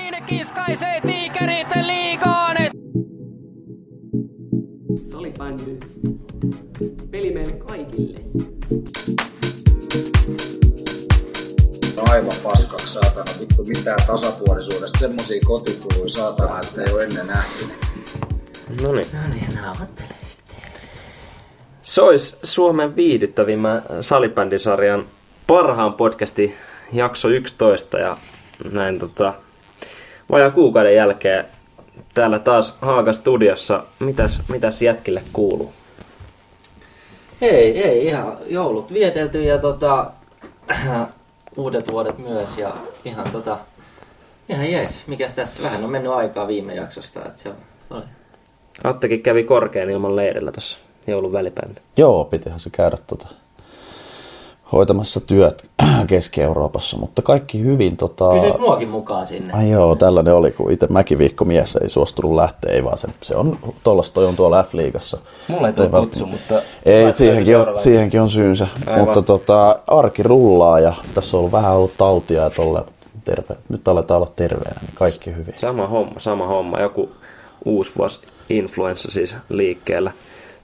Kukin kiskaisee tiikerit liigaan. Salibändy. Peli meille kaikille. aivan paskaksi saatana, vittu mitään tasapuolisuudesta, semmosia kotikuluja saatana, että ei ole ennen nähty. No niin. No niin, nauhoittele sitten. Se olisi Suomen viihdyttävimmän salibändisarjan parhaan podcastin jakso 11 ja näin tota, vajaa kuukauden jälkeen täällä taas Haaga studiossa. Mitäs, mitäs jätkille kuuluu? Ei, ei, ihan joulut vietelty ja tota, uudet vuodet myös ja ihan tota, ihan jees. Mikäs tässä, vähän on mennyt aikaa viime jaksosta, että se on, oli. Attekin kävi korkean ilman leirillä tuossa joulun välipäivänä. Joo, pitihän se käydä tota, hoitamassa työt Keski-Euroopassa, mutta kaikki hyvin. Tota... Kysyt muakin mukaan sinne. Ai joo, tällainen oli, kun itse mäkiviikkomies ei suostunut lähteä, ei vaan se, se on, tollasta toi on tuolla F-liigassa. Mulla ei tule kutsu, mutta... Ei, siihenkin on, siihenkin on syynsä, Aivan. mutta tota, arki rullaa ja tässä on ollut vähän ollut tautia ja tolle terve, nyt aletaan olla terveenä, niin kaikki hyvin. Sama homma, sama homma. Joku uusi vuosi influenssa siis liikkeellä.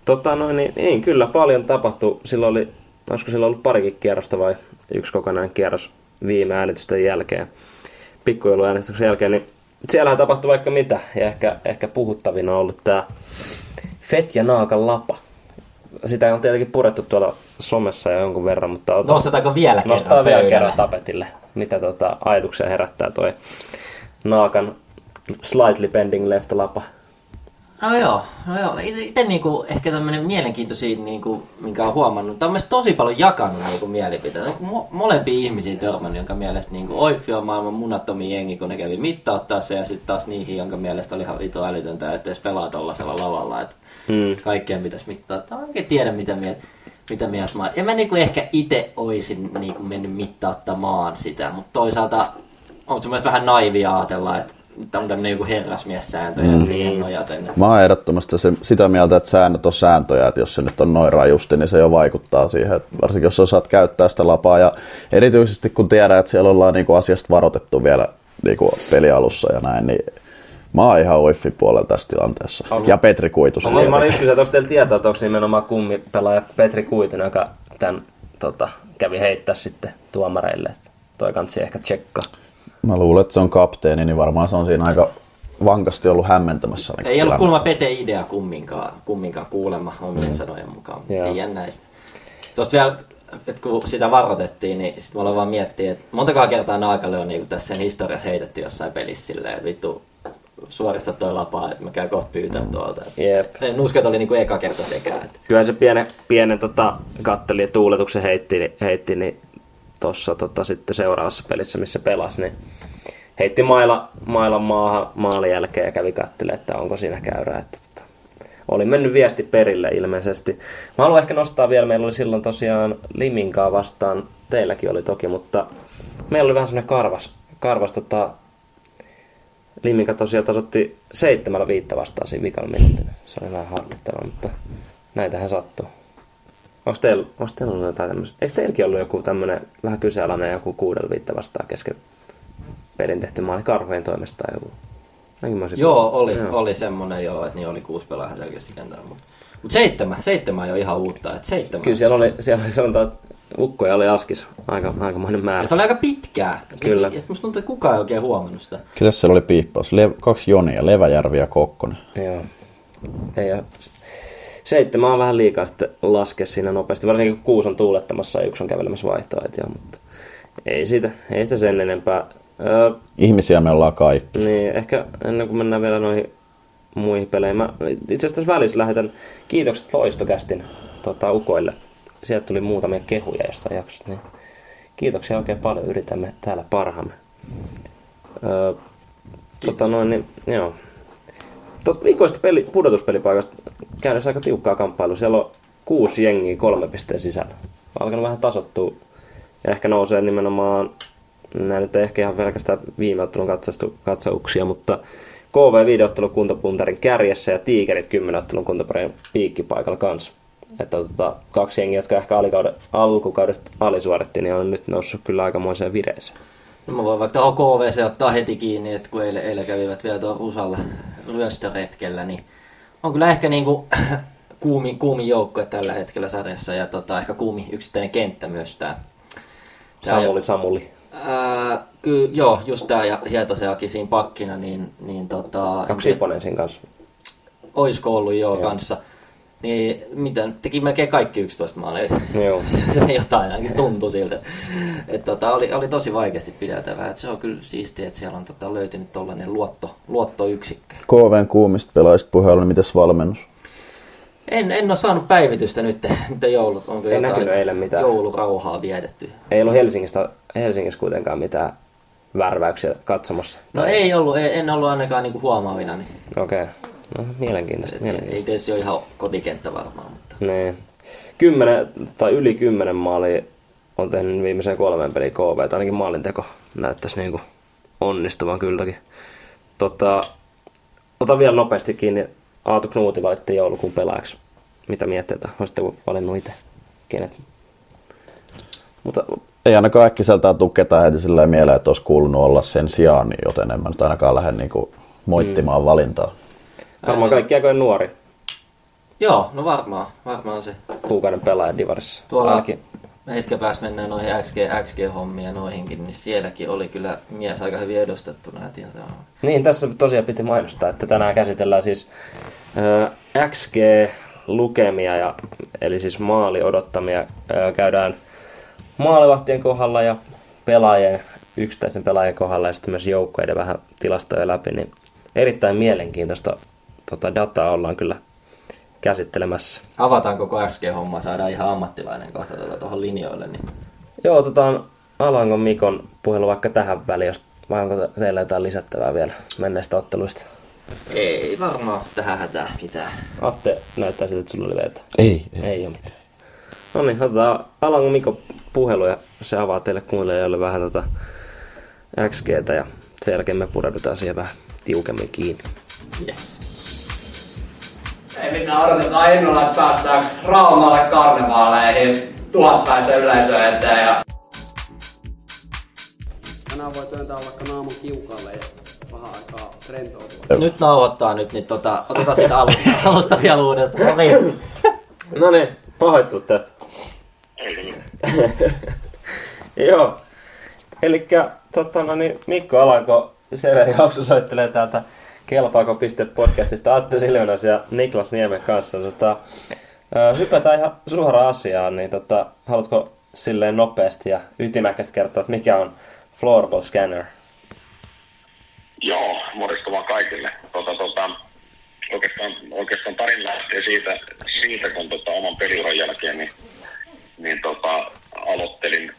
Tota noin, niin, niin kyllä paljon tapahtui. Silloin oli, olisiko silloin ollut parikin kierrosta vai yksi kokonainen kierros viime äänitysten jälkeen, pikkujouluäänestyksen jälkeen, niin siellähän tapahtui vaikka mitä. Ja ehkä, ehkä puhuttavina on ollut tämä Fet ja Naakan lapa. Sitä on tietenkin purettu tuolla somessa jo jonkun verran, mutta... ota- Nostetaanko vielä kerran Nostaa vielä kerran tapetille, mitä tota, ajatuksia herättää toi Naakan slightly bending left lapa. No joo, no joo. Itse niinku, ehkä tämmöinen mielenkiintoisin, niinku, minkä olen huomannut, tämä on myös tosi paljon jakanut niinku, mielipiteitä. Mo- molempia ihmisiä törmännyt, jonka mielestä niinku, Oiffi on maailman munattomi jengi, kun ne kävi mittauttaa se, ja sitten taas niihin, jonka mielestä oli ihan vitu älytöntä, että edes pelaa tollasella lavalla. Että Hmm. kaikkeen pitäisi mittaa. Mä en oikein tiedä, mitä mieltä, mitä mieltä mä oon. En mä niinku ehkä itse oisin niinku mennyt mittauttamaan sitä, mutta toisaalta on se myös vähän naivia ajatella, että tämä on tämmöinen joku herrasmiessääntö ja siihen nojaten. Mä oon ehdottomasti se, sitä mieltä, että säännöt on sääntöjä, että jos se nyt on noin rajusti, niin se jo vaikuttaa siihen, että varsinkin jos osaat käyttää sitä lapaa ja erityisesti kun tiedät, että siellä ollaan niinku asiasta varoitettu vielä niinku pelialussa ja näin, niin mä oon ihan uiffin puolella tässä tilanteessa. Ja Petri Kuitus. Mä, olin- mä olin kysyä, että onko teillä tietoa, että onko nimenomaan kummipelaaja Petri Kuitunen, joka tämän tota, kävi heittää sitten tuomareille. Toi kansi ehkä tsekkaa. Mä luulen, että se on kapteeni, niin varmaan se on siinä aika vankasti ollut hämmentämässä. niin Ei ollut tilannetta. kuulemma Pete idea kumminkaan, kumminkaan kuulemma omien sanojen mukaan. Joo. Tiedän näistä. Tuosta vielä, että kun sitä varoitettiin, niin sitten mä aloin vaan miettiä, että montakaan kertaa Naakalle on niin tässä sen historiassa heitetty jossain pelissä silleen, että vittu suorista toi lapaa, että mä käyn kohta pyytää tuolta. Et Jep. En usko, että oli niinku eka kerta sekään. Että Kyllä se pienen, pienen tota, katteli ja tuuletuksen heitti, heitti niin tuossa tota, sitten seuraavassa pelissä, missä pelasi, niin heitti maila, mailan maahan maalin jälkeen ja kävi kattelemaan, että onko siinä käyrää. Että, tota, oli mennyt viesti perille ilmeisesti. Mä haluan ehkä nostaa vielä, meillä oli silloin tosiaan Liminkaa vastaan, teilläkin oli toki, mutta meillä oli vähän semmoinen karvas, karvas tota, Liminka tosiaan tasotti seitsemällä viittä vastaan siinä vikalla minuutin. Se oli vähän harmittavaa, mutta näitähän sattuu. Onko teillä, onko teillä ollut jotain tämmöistä? Eikö teilläkin ollut joku tämmöinen vähän kyseenalainen joku kuudella viittä vastaan kesken pelin tehty maali karhujen toimesta tai joku? Joo, oli, Joo. oli semmonen joo, että niin oli kuusi pelaajaa selkeästi kentällä. Mutta mut seitsemän, seitsemän on jo ihan uutta, että seitsemän. Kyllä siellä oli, siellä oli sanotaan, että ukkoja oli askis. Aika, aikamoinen määrä. Ja se oli aika pitkää. Kyllä. Ja musta tuntuu, että kukaan ei oikein huomannut sitä. Kyllä siellä oli piippaus. Le- kaksi Jonia, Leväjärvi ja Kokkonen. Joo. Ei ole. Seitsemän on vähän liikaa sitten laskea siinä nopeasti, varsinkin kun kuusi on tuulettamassa ja yksi on kävelemässä vaihtoa. et joo, mutta ei siitä, ei sitä sen enempää. Öö, Ihmisiä me ollaan kaikki. niin, ehkä ennen kuin mennään vielä noihin muihin peleihin. Mä itse asiassa välissä lähetän kiitokset Loistokästin tota, ukoille. Sieltä tuli muutamia kehuja jostain jaksosta. Niin kiitoksia oikein paljon. Yritämme täällä parhaamme. Öö, tota noin, niin, joo. Tuosta viikoista peli, pudotuspelipaikasta käydessä aika tiukkaa kamppailu. Siellä on kuusi jengiä kolme pisteen sisällä. Alkanut vähän tasottua. Ja ehkä nousee nimenomaan, nämä nyt ei ehkä ihan pelkästään viime ottelun katsastu, katsauksia, mutta KV 5 ottelun kuntopuntarin kärjessä ja Tiikerit 10 ottelun kuntopuntarin piikkipaikalla kanssa. Että tota, kaksi jengiä, jotka ehkä alikauden, alkukaudesta alisuoritti, niin on nyt noussut kyllä aikamoiseen vireeseen. No mä voin vaikka KVC ottaa heti kiinni, että kun eilen, eilen kävivät vielä tuolla Rusalla ryöstöretkellä, niin on kyllä ehkä niinku kuumi, kuumi joukkue tällä hetkellä sarjassa ja tota, ehkä kuumi yksittäinen kenttä myös tää Samuli, Samuli. Kyllä, joo, just tää ja Hietaseakin siinä pakkina, niin, niin tota... Onko Siponen siinä kanssa? Oisko ollut joo, Joo. kanssa. Niin, mitä, teki melkein kaikki 11 maalia. Joo. se jotain ainakin tuntui siltä. Et, tota, oli, oli tosi vaikeasti pidätävää. Et se on kyllä siistiä, että siellä on tota, löytynyt tollainen luotto, luottoyksikkö. KVn kuumista pelaajista puheella, niin mitäs valmennus? En, en ole saanut päivitystä nyt, nyt joulut. Onko Ei jotain näkynyt eilen mitään. joulurauhaa viedetty? Ei ollut Helsingistä, Helsingissä kuitenkaan mitään värväyksiä katsomassa. No ei ollut, ei, en ollut ainakaan niinku huomaavina. Niin Okei. Okay. No, mielenkiintoista, ei mielenkiintoista. tietysti ole ihan kotikenttä varmaan, mutta... Niin. Kymmenen tai yli kymmenen maalia on tehnyt viimeiseen kolmeen peliin KV. Tai ainakin maalinteko näyttäisi niinku onnistuvan kylläkin. Tota, otan vielä nopeasti kiinni. Aatu Knuuti valittiin joulukuun pelaajaksi. Mitä mietteitä? Olisitte valinnut itse? Kenet? Mutta Ei ainakaan äkkiseltään tule ketään heti sillä mieleen, että olisi kuulunut olla sen sijaan, niin joten en mä nyt ainakaan lähde niinku moittimaan mm. valintaa. varmaan kaikki aikojen nuori Joo, no varmaan, varmaan se. kuukauden pelaaja Divarissa. Tuolla Ainakin. Hetken päästä mennään noihin XG, XG-hommia noihinkin, niin sielläkin oli kyllä mies aika hyvin edustettuna. Ja Niin, tässä tosiaan piti mainostaa, että tänään käsitellään siis ö, XG-lukemia, ja, eli siis maali odottamia. Ö, käydään maalivahtien kohdalla ja pelaajien, yksittäisten pelaajien kohdalla ja sitten myös joukkueiden vähän tilastoja läpi, niin erittäin mielenkiintoista tota, dataa ollaan kyllä käsittelemässä. Avataan koko XG-homma, saadaan ihan ammattilainen kohta tuota tuohon linjoille. Niin. Joo, otetaan Alangon Mikon puhelu vaikka tähän väliin, jos, vai onko teillä jotain lisättävää vielä menneistä otteluista? Ei varmaan tähän hätää mitään. Atte näyttää siltä, että sulla oli veto. Ei, ei. Ei ole mitään. No niin, otetaan Alangon Mikon puhelu ja se avaa teille kuuntelijoille vähän tota XGtä ja sen jälkeen me pureudutaan siihen vähän tiukemmin kiinni. Yes. Ei mitään, odotetaan innolla, että päästään Raumalle karnevaaleihin tuhatpäisen yleisön eteen ja Tänään voi työntää vaikka naamun kiukalle ja vähän aikaa rentoutua. Nyt nauhoittaa nyt, niin tota, otetaan siitä alusta, alusta vielä uudestaan. No niin. No niin, pahoittelut tästä. Joo. Eli tota, no niin, Mikko Alanko, Severi Hapsu soittelee täältä Kelpaako.podcastista Atte Siljonas ja Niklas Niemen kanssa. Tota, hypätään ihan suoraan asiaan, niin tota, haluatko silleen nopeasti ja ytimäkästi kertoa, että mikä on Floorball Scanner? Joo, morjesta vaan kaikille. Tota, tota, oikeastaan, oikeastaan tarin lähtee siitä, siitä kun tota, oman peliuran jälkeen niin, niin tota, aloittelin,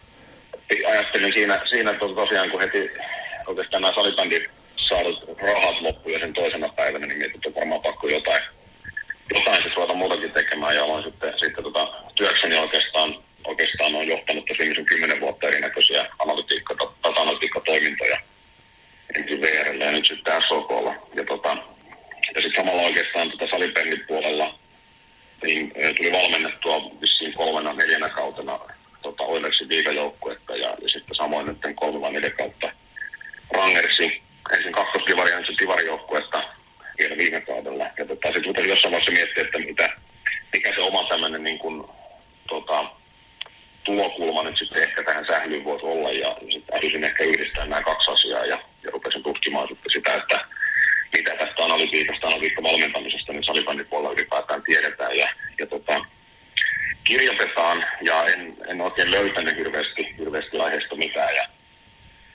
ajattelin siinä, siinä to, tosiaan, kun heti oikeastaan nämä salibändin saadut rahat loppu ja sen toisena päivänä, niin mietin, että on varmaan pakko jotain, jotain sitten ruveta muutakin tekemään ja aloin sitten, sitten tota, työkseni oikeastaan, oikeastaan on johtanut tässä viimeisen kymmenen vuotta erinäköisiä analytiikka, data-analytiikkatoimintoja ensin VRllä ja nyt sitten SOKlla. Ja, tota, ja sitten samalla oikeastaan tota salipellin puolella niin eh, tuli valmennettua vissiin kolmena neljänä kautena tota Oilersin liigajoukkuetta ja, ja sitten samoin nyt kolme vai neljä kautta Rangersin ensin kakkosdivari ja sitten divarijoukkuetta vielä viime kaudella. Ja tota, sitten rupesin jossain vaiheessa miettiä, että mitä, mikä se oma tämmöinen niin kuin, tota, tulokulma nyt sitten ehkä tähän sählyyn voisi olla. Ja sitten älysin ehkä yhdistää nämä kaksi asiaa ja, ja rupesin tutkimaan sitten sitä, että mitä tästä analytiikasta, analytiikkavalmentamisesta nyt salibändipuolella ylipäätään tiedetään. Ja, ja tota, kirjoitetaan ja en, en oikein löytänyt hirveästi, hirveästi aiheesta mitään. Ja,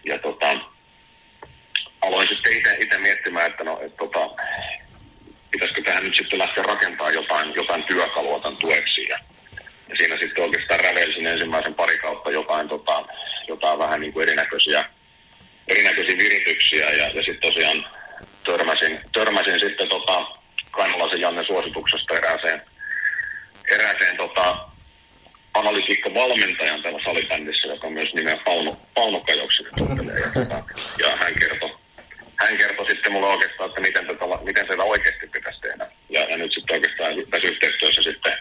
ja tota, aloin sitten itse, itse miettimään, että no, et, tota, pitäisikö tähän nyt sitten lähteä rakentamaan jotain, jotain työkalua tämän tueksi ja, ja siinä sitten oikeastaan rävelsin ensimmäisen pari kautta jotain, tota, jotain vähän niin kuin erinäköisiä, erinäköisiä virityksiä ja, ja sitten tosiaan törmäsin, törmäsin sitten tota, Kainalaisen Janne suosituksesta erääseen, erääseen tota, analytiikkavalmentajan täällä salibändissä, joka on myös nimeä Pauno, Pauno Kajoksi. Ja, tota, ja hän kertoi hän kertoi sitten mulle oikeastaan, että miten tätä, miten tätä oikeasti pitäisi tehdä. Ja, ja nyt sitten oikeastaan tässä yhteistyössä sitten,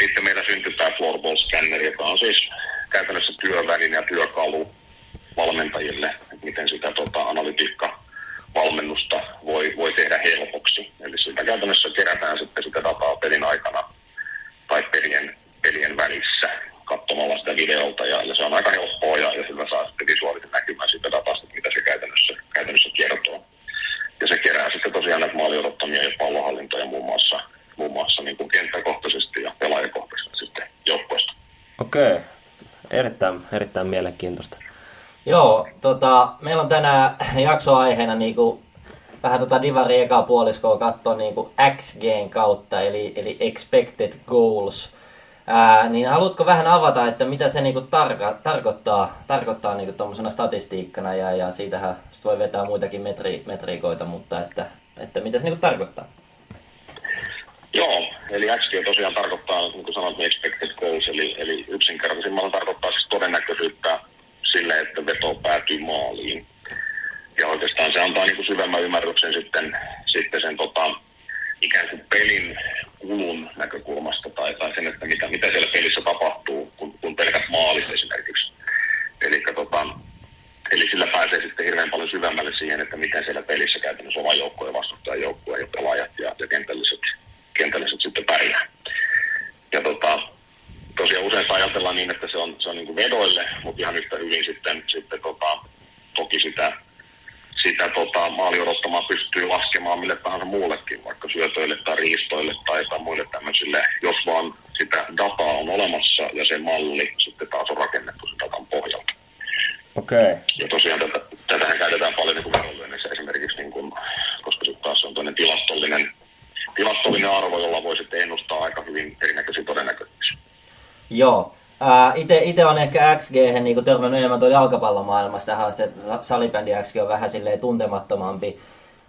sitten meillä syntyi tämä floorball scanner, joka on siis käytännössä työväline ja työkalu, valmentajille, että miten sitä tota, analytiikka valmennusta voi, voi tehdä helpoksi. Eli sitä käytännössä kerätään sitten sitä dataa pelin aikana tai pelien, pelien välissä katsomalla sitä videolta ja, ja se on aika helppoa ja, ja sillä saa sitten visuaalisen näkymän siitä datasta, mitä se käytännössä, käytännössä kertoo. Ja se kerää sitten tosiaan näitä maaliodottamia ja pallohallintoja muun muassa, muun muassa niin kuin kenttäkohtaisesti ja pelaajakohtaisesti sitten joukkueesta. Okei, erittäin, erittäin mielenkiintoista. Joo, tota, meillä on tänään jaksoaiheena niinku, vähän tota Divari ekaa puoliskoa katsoa niinku XGn kautta, eli, eli Expected Goals. Ää, niin haluatko vähän avata, että mitä se niinku tarka, tarkoittaa, tarkoittaa niinku tuommoisena statistiikkana, ja, ja siitähän sit voi vetää muitakin metri, metriikoita, mutta että, että mitä se niinku tarkoittaa? Joo, eli XG tosiaan tarkoittaa, niin kuin sanoit, niin expected goals, eli, eli yksinkertaisimmalla tarkoittaa siis todennäköisyyttä sille, että veto päätyy maaliin. Ja oikeastaan se antaa niin kuin syvemmän ymmärryksen sitten, sitten sen tota, ikään kuin pelin kulun näkökulmasta tai, tai sen, että mitä, mitä siellä pelissä tapahtuu, kun, kun pelkät maalit esimerkiksi. Eli tota, Eli sillä pääsee sitten hirveän paljon syvemmälle siihen, että miten siellä pelissä käytännössä oma joukkue ja vastustajan joukkue ja pelaajat ja, ja kentälliset, kentälliset sitten pärjää. Ja tota, tosiaan usein ajatellaan niin, että se on, se on niin kuin vedoille, mutta ihan yhtä hyvin sitten, sitten tota, toki sitä, sitä tota, maali odottamaa pystyy laskemaan mille tahansa muullekin, vaikka syötöille tai riistoille tai, tai muille tämmöisille, jos vaan sitä dataa on olemassa ja se malli sitten taas on rakennettu sen datan pohjalta. Okei. Okay. Ja tosiaan tätä, tätähän käytetään paljon niin kuin verolyönnissä esimerkiksi, niin kuin, koska sitten taas on toinen tilastollinen, tilastollinen arvo, jolla voi sitten ennustaa aika hyvin erinäköisiä todennäköisyyksiä. Joo. Ite on ehkä XG niinku törmännyt enemmän tuolla jalkapallomaailmassa tähän asti, että sa- salibändi XG on vähän silleen tuntemattomampi.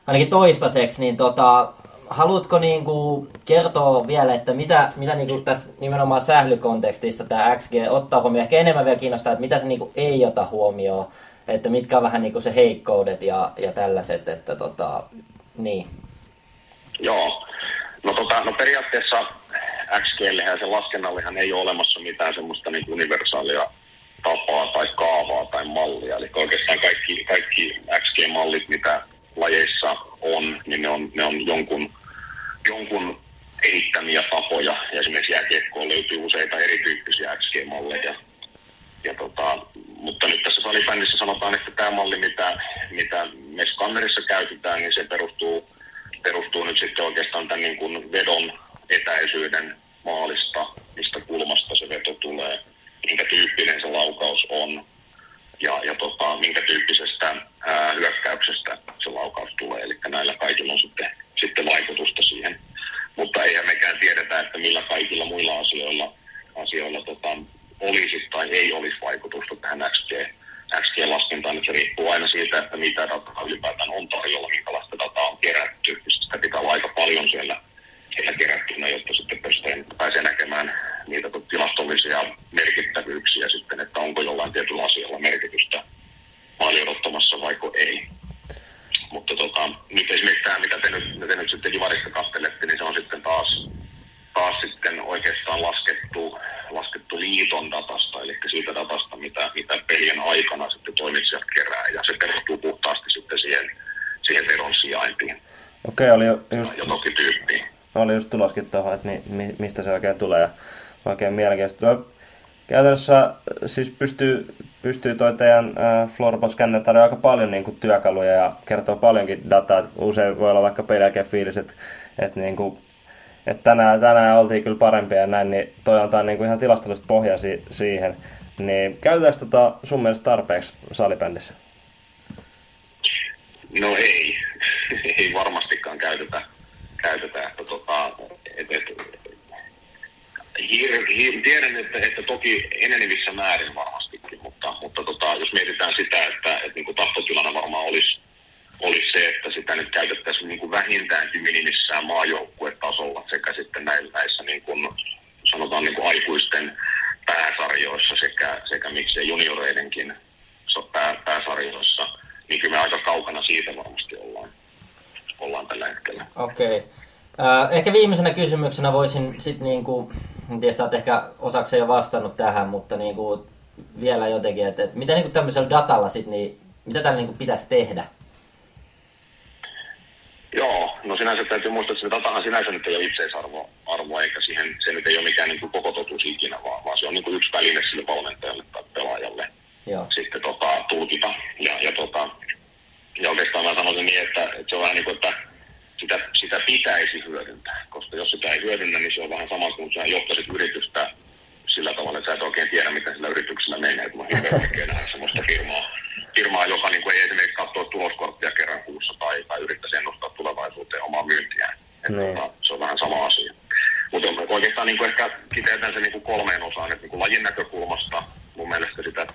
Ainakin toistaiseksi, niin tota, haluatko niinku kertoa vielä, että mitä, mitä niinku tässä nimenomaan sählykontekstissa tämä XG ottaa huomioon? Ehkä enemmän vielä kiinnostaa, että mitä se niinku ei ota huomioon, että mitkä on vähän niinku se heikkoudet ja, ja tällaiset, että tota, niin. Joo. No, tota, no periaatteessa XGlle ja sen laskennallihan ei ole olemassa mitään semmoista niin universaalia tapaa tai kaavaa tai mallia. Eli oikeastaan kaikki, kaikki XG-mallit, mitä lajeissa on, niin ne on, ne on jonkun, jonkun kehittämiä tapoja. Ja esimerkiksi jääkiekkoon löytyy useita erityyppisiä XG-malleja. Ja tota, mutta nyt tässä salibändissä sanotaan, että tämä malli, mitä, mitä me skannerissa käytetään, niin se perustuu, perustuu nyt sitten oikeastaan tämän niin kuin vedon etäisyyden maalista, mistä kulmasta se veto tulee, minkä tyyppinen se laukaus on ja, ja tota, minkä tyyppisestä ää, hyökkäyksestä se laukaus tulee. Eli näillä kaikilla on sitten, sitten vaikutusta siihen. Mutta eihän mekään tiedetä, että millä kaikilla muilla asioilla, asioilla tota, olisi tai ei olisi vaikutusta tähän XG, XG-laskentaan. Se riippuu aina siitä, että mitä dataa ylipäätään on tarjolla, minkälaista dataa on kerätty. Sitä pitää olla aika paljon siellä siellä kerättynä, jotta sitten pääsee, pääsee näkemään niitä tilastollisia merkittävyyksiä sitten, että onko jollain tietyllä asialla merkitystä maaliodottamassa vaiko ei. Mutta tota, nyt esimerkiksi tämä, mitä te nyt, te nyt sitten Divarista kattelette, niin se on sitten taas, taas sitten oikeastaan laskettu, laskettu liiton datasta, eli siitä datasta, mitä, mitä pelien aikana sitten toimitsijat kerää, ja se perustuu puhtaasti sitten siihen, siihen veron sijaintiin. Okei, oli just... Ja toki tyyppiin. Oli just tuloskin tuohon, että mi, mi, mistä se oikein tulee. Ja oikein mielenkiintoista. Käytännössä siis pystyy, pystyy toi teidän äh, Floorball-scanner tarjoaa aika paljon niin kuin, työkaluja ja kertoo paljonkin dataa. Usein voi olla vaikka pelin fiilis, että, että, niin kuin, että tänään, tänään oltiin kyllä parempia ja näin, niin toi antaa niin kuin, ihan tilastollista pohjaa si- siihen. Niin käytetäänkö tota sun mielestä tarpeeksi salibändissä? No ei, ei varmastikaan käytetä. käytetä että tota, et, et, hir, hir, tiedän, että, että toki enenevissä määrin varmastikin, mutta, mutta tota, jos mietitään sitä, että, että niin tahtotilana varmaan olisi, olisi se, että sitä nyt käytettäisiin niin kuin vähintäänkin minimissään maajoukkuetasolla sekä sitten näissä, niin kuin, sanotaan niin kuin aikuisten pääsarjoissa sekä, sekä miksei junioreidenkin pää, pääsarjoissa, niin kyllä me aika kaukana siitä varmasti ollaan, ollaan tällä hetkellä. Okei. Okay. Äh, ehkä viimeisenä kysymyksenä voisin sitten niinku, en tiedä, sä oot ehkä osakseen jo vastannut tähän, mutta niinku, vielä jotenkin, että, että mitä niin kuin tämmöisellä datalla sit, niin mitä tällä niin kuin pitäisi tehdä? Joo, no sinänsä täytyy muistaa, että se datahan sinänsä nyt ei ole itseisarvo, arvo, eikä siihen, se nyt ei ole mikään niin kuin koko totuus ikinä, vaan, vaan se on niin kuin yksi väline sille valmentajalle tai pelaajalle Joo. sitten tota, tulkita. Ja, ja, tota, ja oikeastaan mä sanoisin niin, että, että se on vähän niin kuin, että sitä, sitä pitäisi hyödyntää, koska jos sitä ei hyödynnä, niin se on vähän sama kuin sä johtaisit yritystä sillä tavalla, että sä et oikein tiedä, mitä sillä yrityksellä menee. Että mä hirveän nähdä sellaista firmaa, firmaa joka niin kuin ei esimerkiksi katsoa tuloskorttia kerran kuussa tai, tai yrittäisi ennustaa tulevaisuuteen omaa myyntiään. Että Niin. tota, se on vähän sama asia. Mutta oikeastaan niin kuin ehkä kiteytän se niin kuin kolmeen osaan, että niin kuin lajin näkökulmasta mun mielestä sitä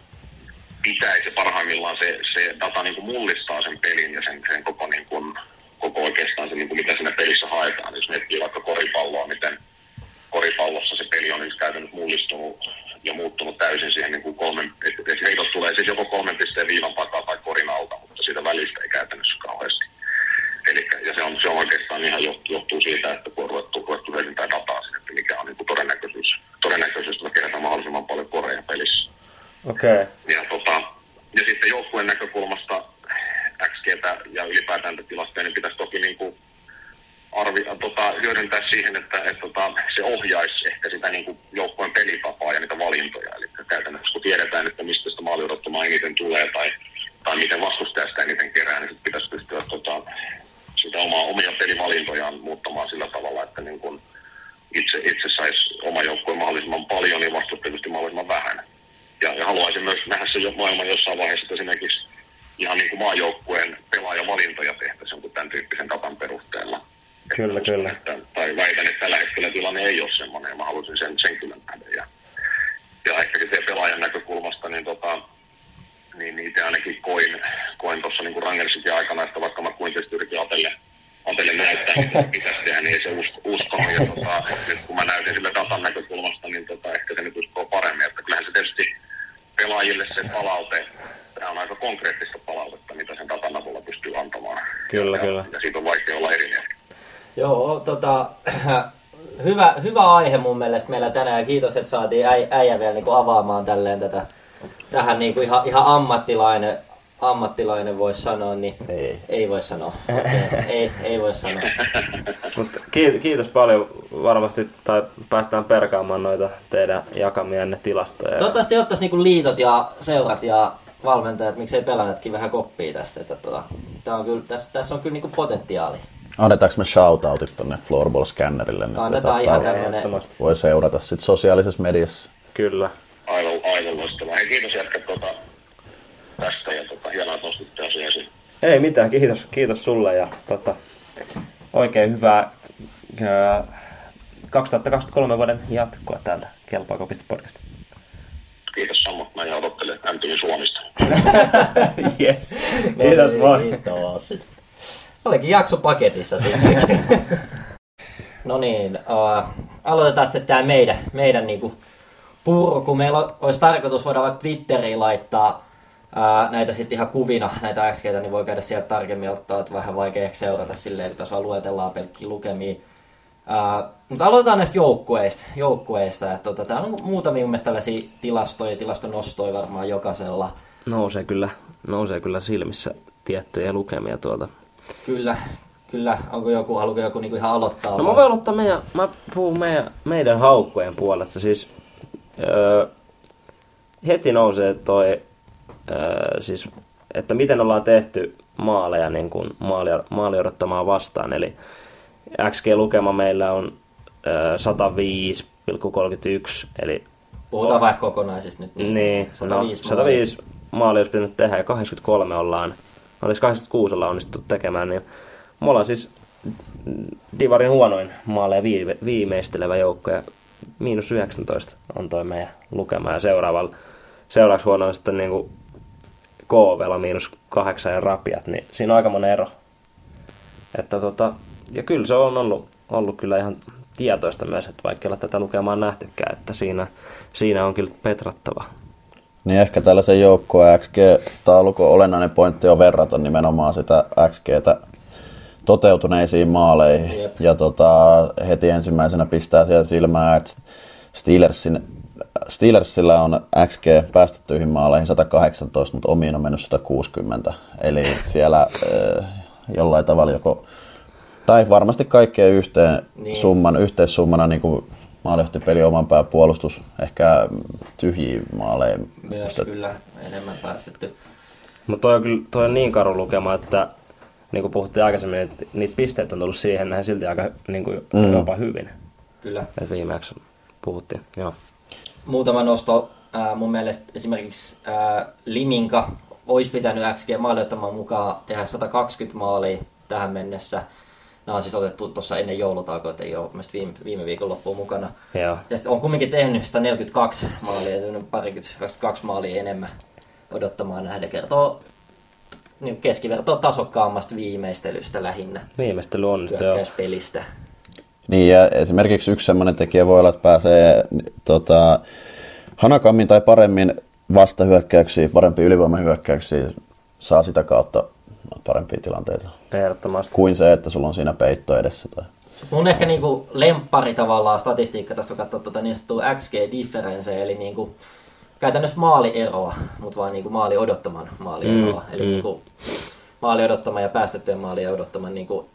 pitäisi parhaimmillaan se, se data niin kuin mullistaa sen pelin ja sen, sen koko, niin kuin, koko oikeastaan se, niin kuin mitä siinä pelissä haetaan. Jos miettii vaikka koripalloa, miten koripallossa se peli on nyt käytännössä mullistunut ja muuttunut täysin siihen niin kuin kolmen, että että heitot tulee siis joko kolmen pisteen viivan takaa tai korin alta, mutta siitä välistä ei käytännössä kauheasti. Eli, ja se on, se on oikeastaan ihan johtuu, johtuu siitä, että kun on ruvettu, ruvettu hyödyntää dataa sinne, että mikä on niin kuin todennäköisyys, todennäköisyys, että kerätään mahdollisimman paljon koreja pelissä. Okei. Okay. Ja, tota, ja sitten joukkueen näkökulmasta XGtä ja ylipäätään tätä tilastoja, niin pitäisi toki niin kuin arvi, tota, hyödyntää siihen, että, että tota, se ohjaisi ehkä sitä niin kuin joukkueen pelitapaa ja niitä valintoja. Eli käytännössä kun tiedetään, että mistä sitä maaliodottomaa eniten tulee tai, tai miten vastustaja sitä eniten kerää, niin sit pitäisi pystyä tota, sitä omaa, omia pelivalintojaan muuttamaan sillä tavalla, että niin kuin itse, itse saisi oma joukkue mahdollisimman paljon ja vastustaja mahdollisimman vähän. Ja, ja haluaisin myös nähdä se jo maailman jossain vaiheessa, että esimerkiksi ihan niin kuin maajoukkueen pelaajavalintoja tehtäisiin jonkun tämän tyyppisen datan perusteella. Kyllä, Että- kyllä. Että, tai väitän, että tällä hetkellä tilanne ei ole semmoinen ja mä haluaisin sen, sen kyllä nähdä. Ja, ja ehkä se pelaajan näkökulmasta, niin, tota, niin niin itse ainakin koin, koin tuossa niin Rangersikin aikana, että vaikka mä kuinka yritin Atelle, Atelle näyttää, mitä pitäisi tehdä, niin ei se usko, uskonut. Ja tota, nyt kun mä näytin sille datan näkökulmasta, niin tota, ehkä se nyt uskoo paremmin. Että kyllähän se tietysti pelaajille se palaute, tämä on aika konkreettista palautetta, mitä sen datan avulla pystyy antamaan. Kyllä, ja, kyllä. Ja siitä on vaikea olla eri mieltä. Joo, tota, hyvä, aihe mun mielestä meillä tänään. Kiitos, että saatiin äi, äijä vielä niinku avaamaan tälleen tätä, tähän niinku ihan, ihan ammattilainen, ammattilainen voisi sanoa, niin Ei. ei voi sanoa. Okay. ei, ei voi sanoa. Mutta kiitos paljon varmasti, tai päästään perkaamaan noita teidän jakamienne tilastoja. Toivottavasti ottaisi niinku liitot ja seurat ja valmentajat, miksei pelaajatkin vähän koppia tästä. Että tota, tää on kyllä, tässä, tässä on kyllä niinku potentiaali. Annetaanko me shoutoutit tonne Floorball Scannerille nyt? Annetaan että ihan. Ehdottomasti. Voi seurata sit sosiaalisessa mediassa. Kyllä. Aivan, aivan loistavaa. Hei, kiitos jätkät tota, tästä ja tota, hienoa, nostitte asiaa esiin. Ei mitään, kiitos, kiitos sulle ja tota, oikein hyvää ää, 2023 vuoden jatkoa täältä Kelpaako podcastista. Kiitos Sammo, mä ihan odottelen MTVn Suomista. yes. Kiitos moi. Kiitos. Olikin jakso paketissa sitten. no niin, uh, aloitetaan sitten tämä meidän, meidän niinku purku. Meillä olisi tarkoitus voida vaikka Twitteriin laittaa uh, näitä sitten ihan kuvina, näitä XGtä, niin voi käydä sieltä tarkemmin ottaa, että vähän vaikea ehkä seurata silleen, kun tässä vaan luetellaan pelkkiä lukemia. Uh, mutta aloitetaan näistä joukkueista. joukkueista. että Tota, täällä on muutamia mun mielestä tällaisia tilastoja, tilastonostoja varmaan jokaisella. Nousee kyllä, nousee kyllä silmissä tiettyjä lukemia tuolta. Kyllä, kyllä. Onko joku, haluatko joku niinku ihan aloittaa? No mä vai? voin aloittaa meidän, mä puhun meidän, meidän haukkojen puolesta. Siis öö, heti nousee toi, öö, siis, että miten ollaan tehty maaleja niin kuin maali, maali odottamaan vastaan. Eli XG-lukema meillä on öö, 105,31, eli Puhutaan vaikka kokonaisista nyt. niin, 105 no, 105 maalia olisi pitänyt tehdä ja 83 ollaan, olisi 86 ollaan onnistuttu tekemään, niin me ollaan siis Divarin huonoin maaleja viime, viimeistelevä joukko ja miinus 19 on toi meidän lukema ja seuraavalla, seuraavaksi huono on sitten niin kuin KVlla miinus kahdeksan ja rapiat, niin siinä on aika monen ero. Että tota, ja kyllä se on ollut, ollut kyllä ihan tietoista myös, että vaikka ei ole tätä lukemaan nähtykään, että siinä, siinä on kyllä petrattava. Niin ehkä tällaisen joukkueen XG-taulukon olennainen pointti on verrata nimenomaan sitä XGtä toteutuneisiin maaleihin. Jep. Ja tota, heti ensimmäisenä pistää siellä silmään, että Steelersin Steelersillä on XG päästettyihin maaleihin 118, mutta omiin on mennyt 160. Eli siellä äh, jollain tavalla joko, tai varmasti kaikkeen yhteen niin. summan, yhteissummana niin kuin maalijohtipeli oman pään puolustus, ehkä tyhjiä maaleja. Myös Musta- kyllä enemmän päästetty. Mutta toi on, kyllä, toi on niin karu lukema, että niin kuin puhuttiin aikaisemmin, että niitä pisteitä on tullut siihen näin silti aika niin kuin, mm. jopa hyvin. Kyllä. Et viimeksi puhuttiin, joo. Muutama nosto. Ää, mun mielestä esimerkiksi ää, Liminka olisi pitänyt XG maaliottamaan mukaan tehdä 120 maalia tähän mennessä. Nämä on siis otettu tuossa ennen joulutaukoa, että ei ole mielestäni viime, viime viikon loppuun mukana. Joo. Ja sitten on kumminkin tehnyt 142 maalia, parikymmentä, 22 maalia enemmän odottamaan nähden. Kertoo niin keskivertoa tasokkaammasta viimeistelystä lähinnä Viimeistely joo. hyökkäyspelistä. Niin ja esimerkiksi yksi semmoinen tekijä voi olla, että pääsee tota, hanakammin tai paremmin vastahyökkäyksiin, parempiin ylivoimahyökkäyksiin, saa sitä kautta parempia tilanteita Ehdottomasti. kuin se, että sulla on siinä peitto edessä. Tai... Mun ehkä niinku lemppari tavallaan statistiikka tästä kun katsoo tota niin sanottua XG-difference, eli niinku käytännössä maalieroa, mutta vaan niinku maali odottaman maalieroa. Mm, eli mm. niinku maali odottaman ja päästettyjen maalien odottaman niinku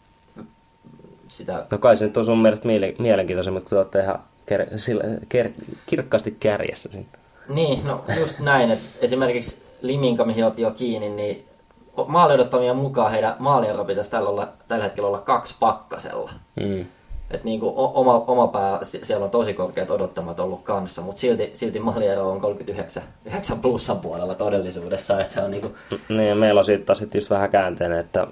sitä No kai se nyt on sun mielestä miele- mielenkiintoisemmat, kun te olette ihan ker- sillä, ker- kirkkaasti kärjessä siinä. Niin, no just näin, että esimerkiksi Liminka, mihin otti jo kiinni, niin maali odottamien mukaan heidän maaliero pitäisi tällä, olla, tällä hetkellä olla kaksi pakkasella. Mm. Et niinku o- oma, oma pää, sie- siellä on tosi korkeat odottamat ollut kanssa, mutta silti, silti maaliero on 39 9 plussan puolella todellisuudessa. Et se on niinku, Niin, ja meillä on siitä taas sit just vähän käänteinen, että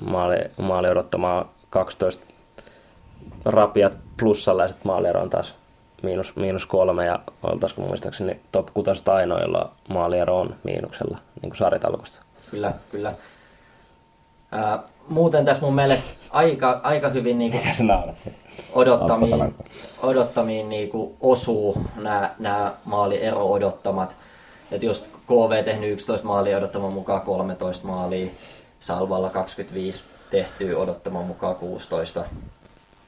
maali, maali odottamaan 12 rapiat plussalla ja sitten maaliero on taas miinus, miinus kolme ja oltaisiko muistaakseni top 6 ainoa, jolla maaliero on miinuksella niin kuin sarjatalkosta. Kyllä, kyllä. Ää, muuten tässä mun mielestä aika, aika hyvin niinku odottamiin, odottamiin niinku osuu nämä, nämä maaliero odottamat. Et just KV tehnyt 11 maalia odottaman mukaan 13 maalia, Salvalla 25 tehtyä odottaman mukaan 16.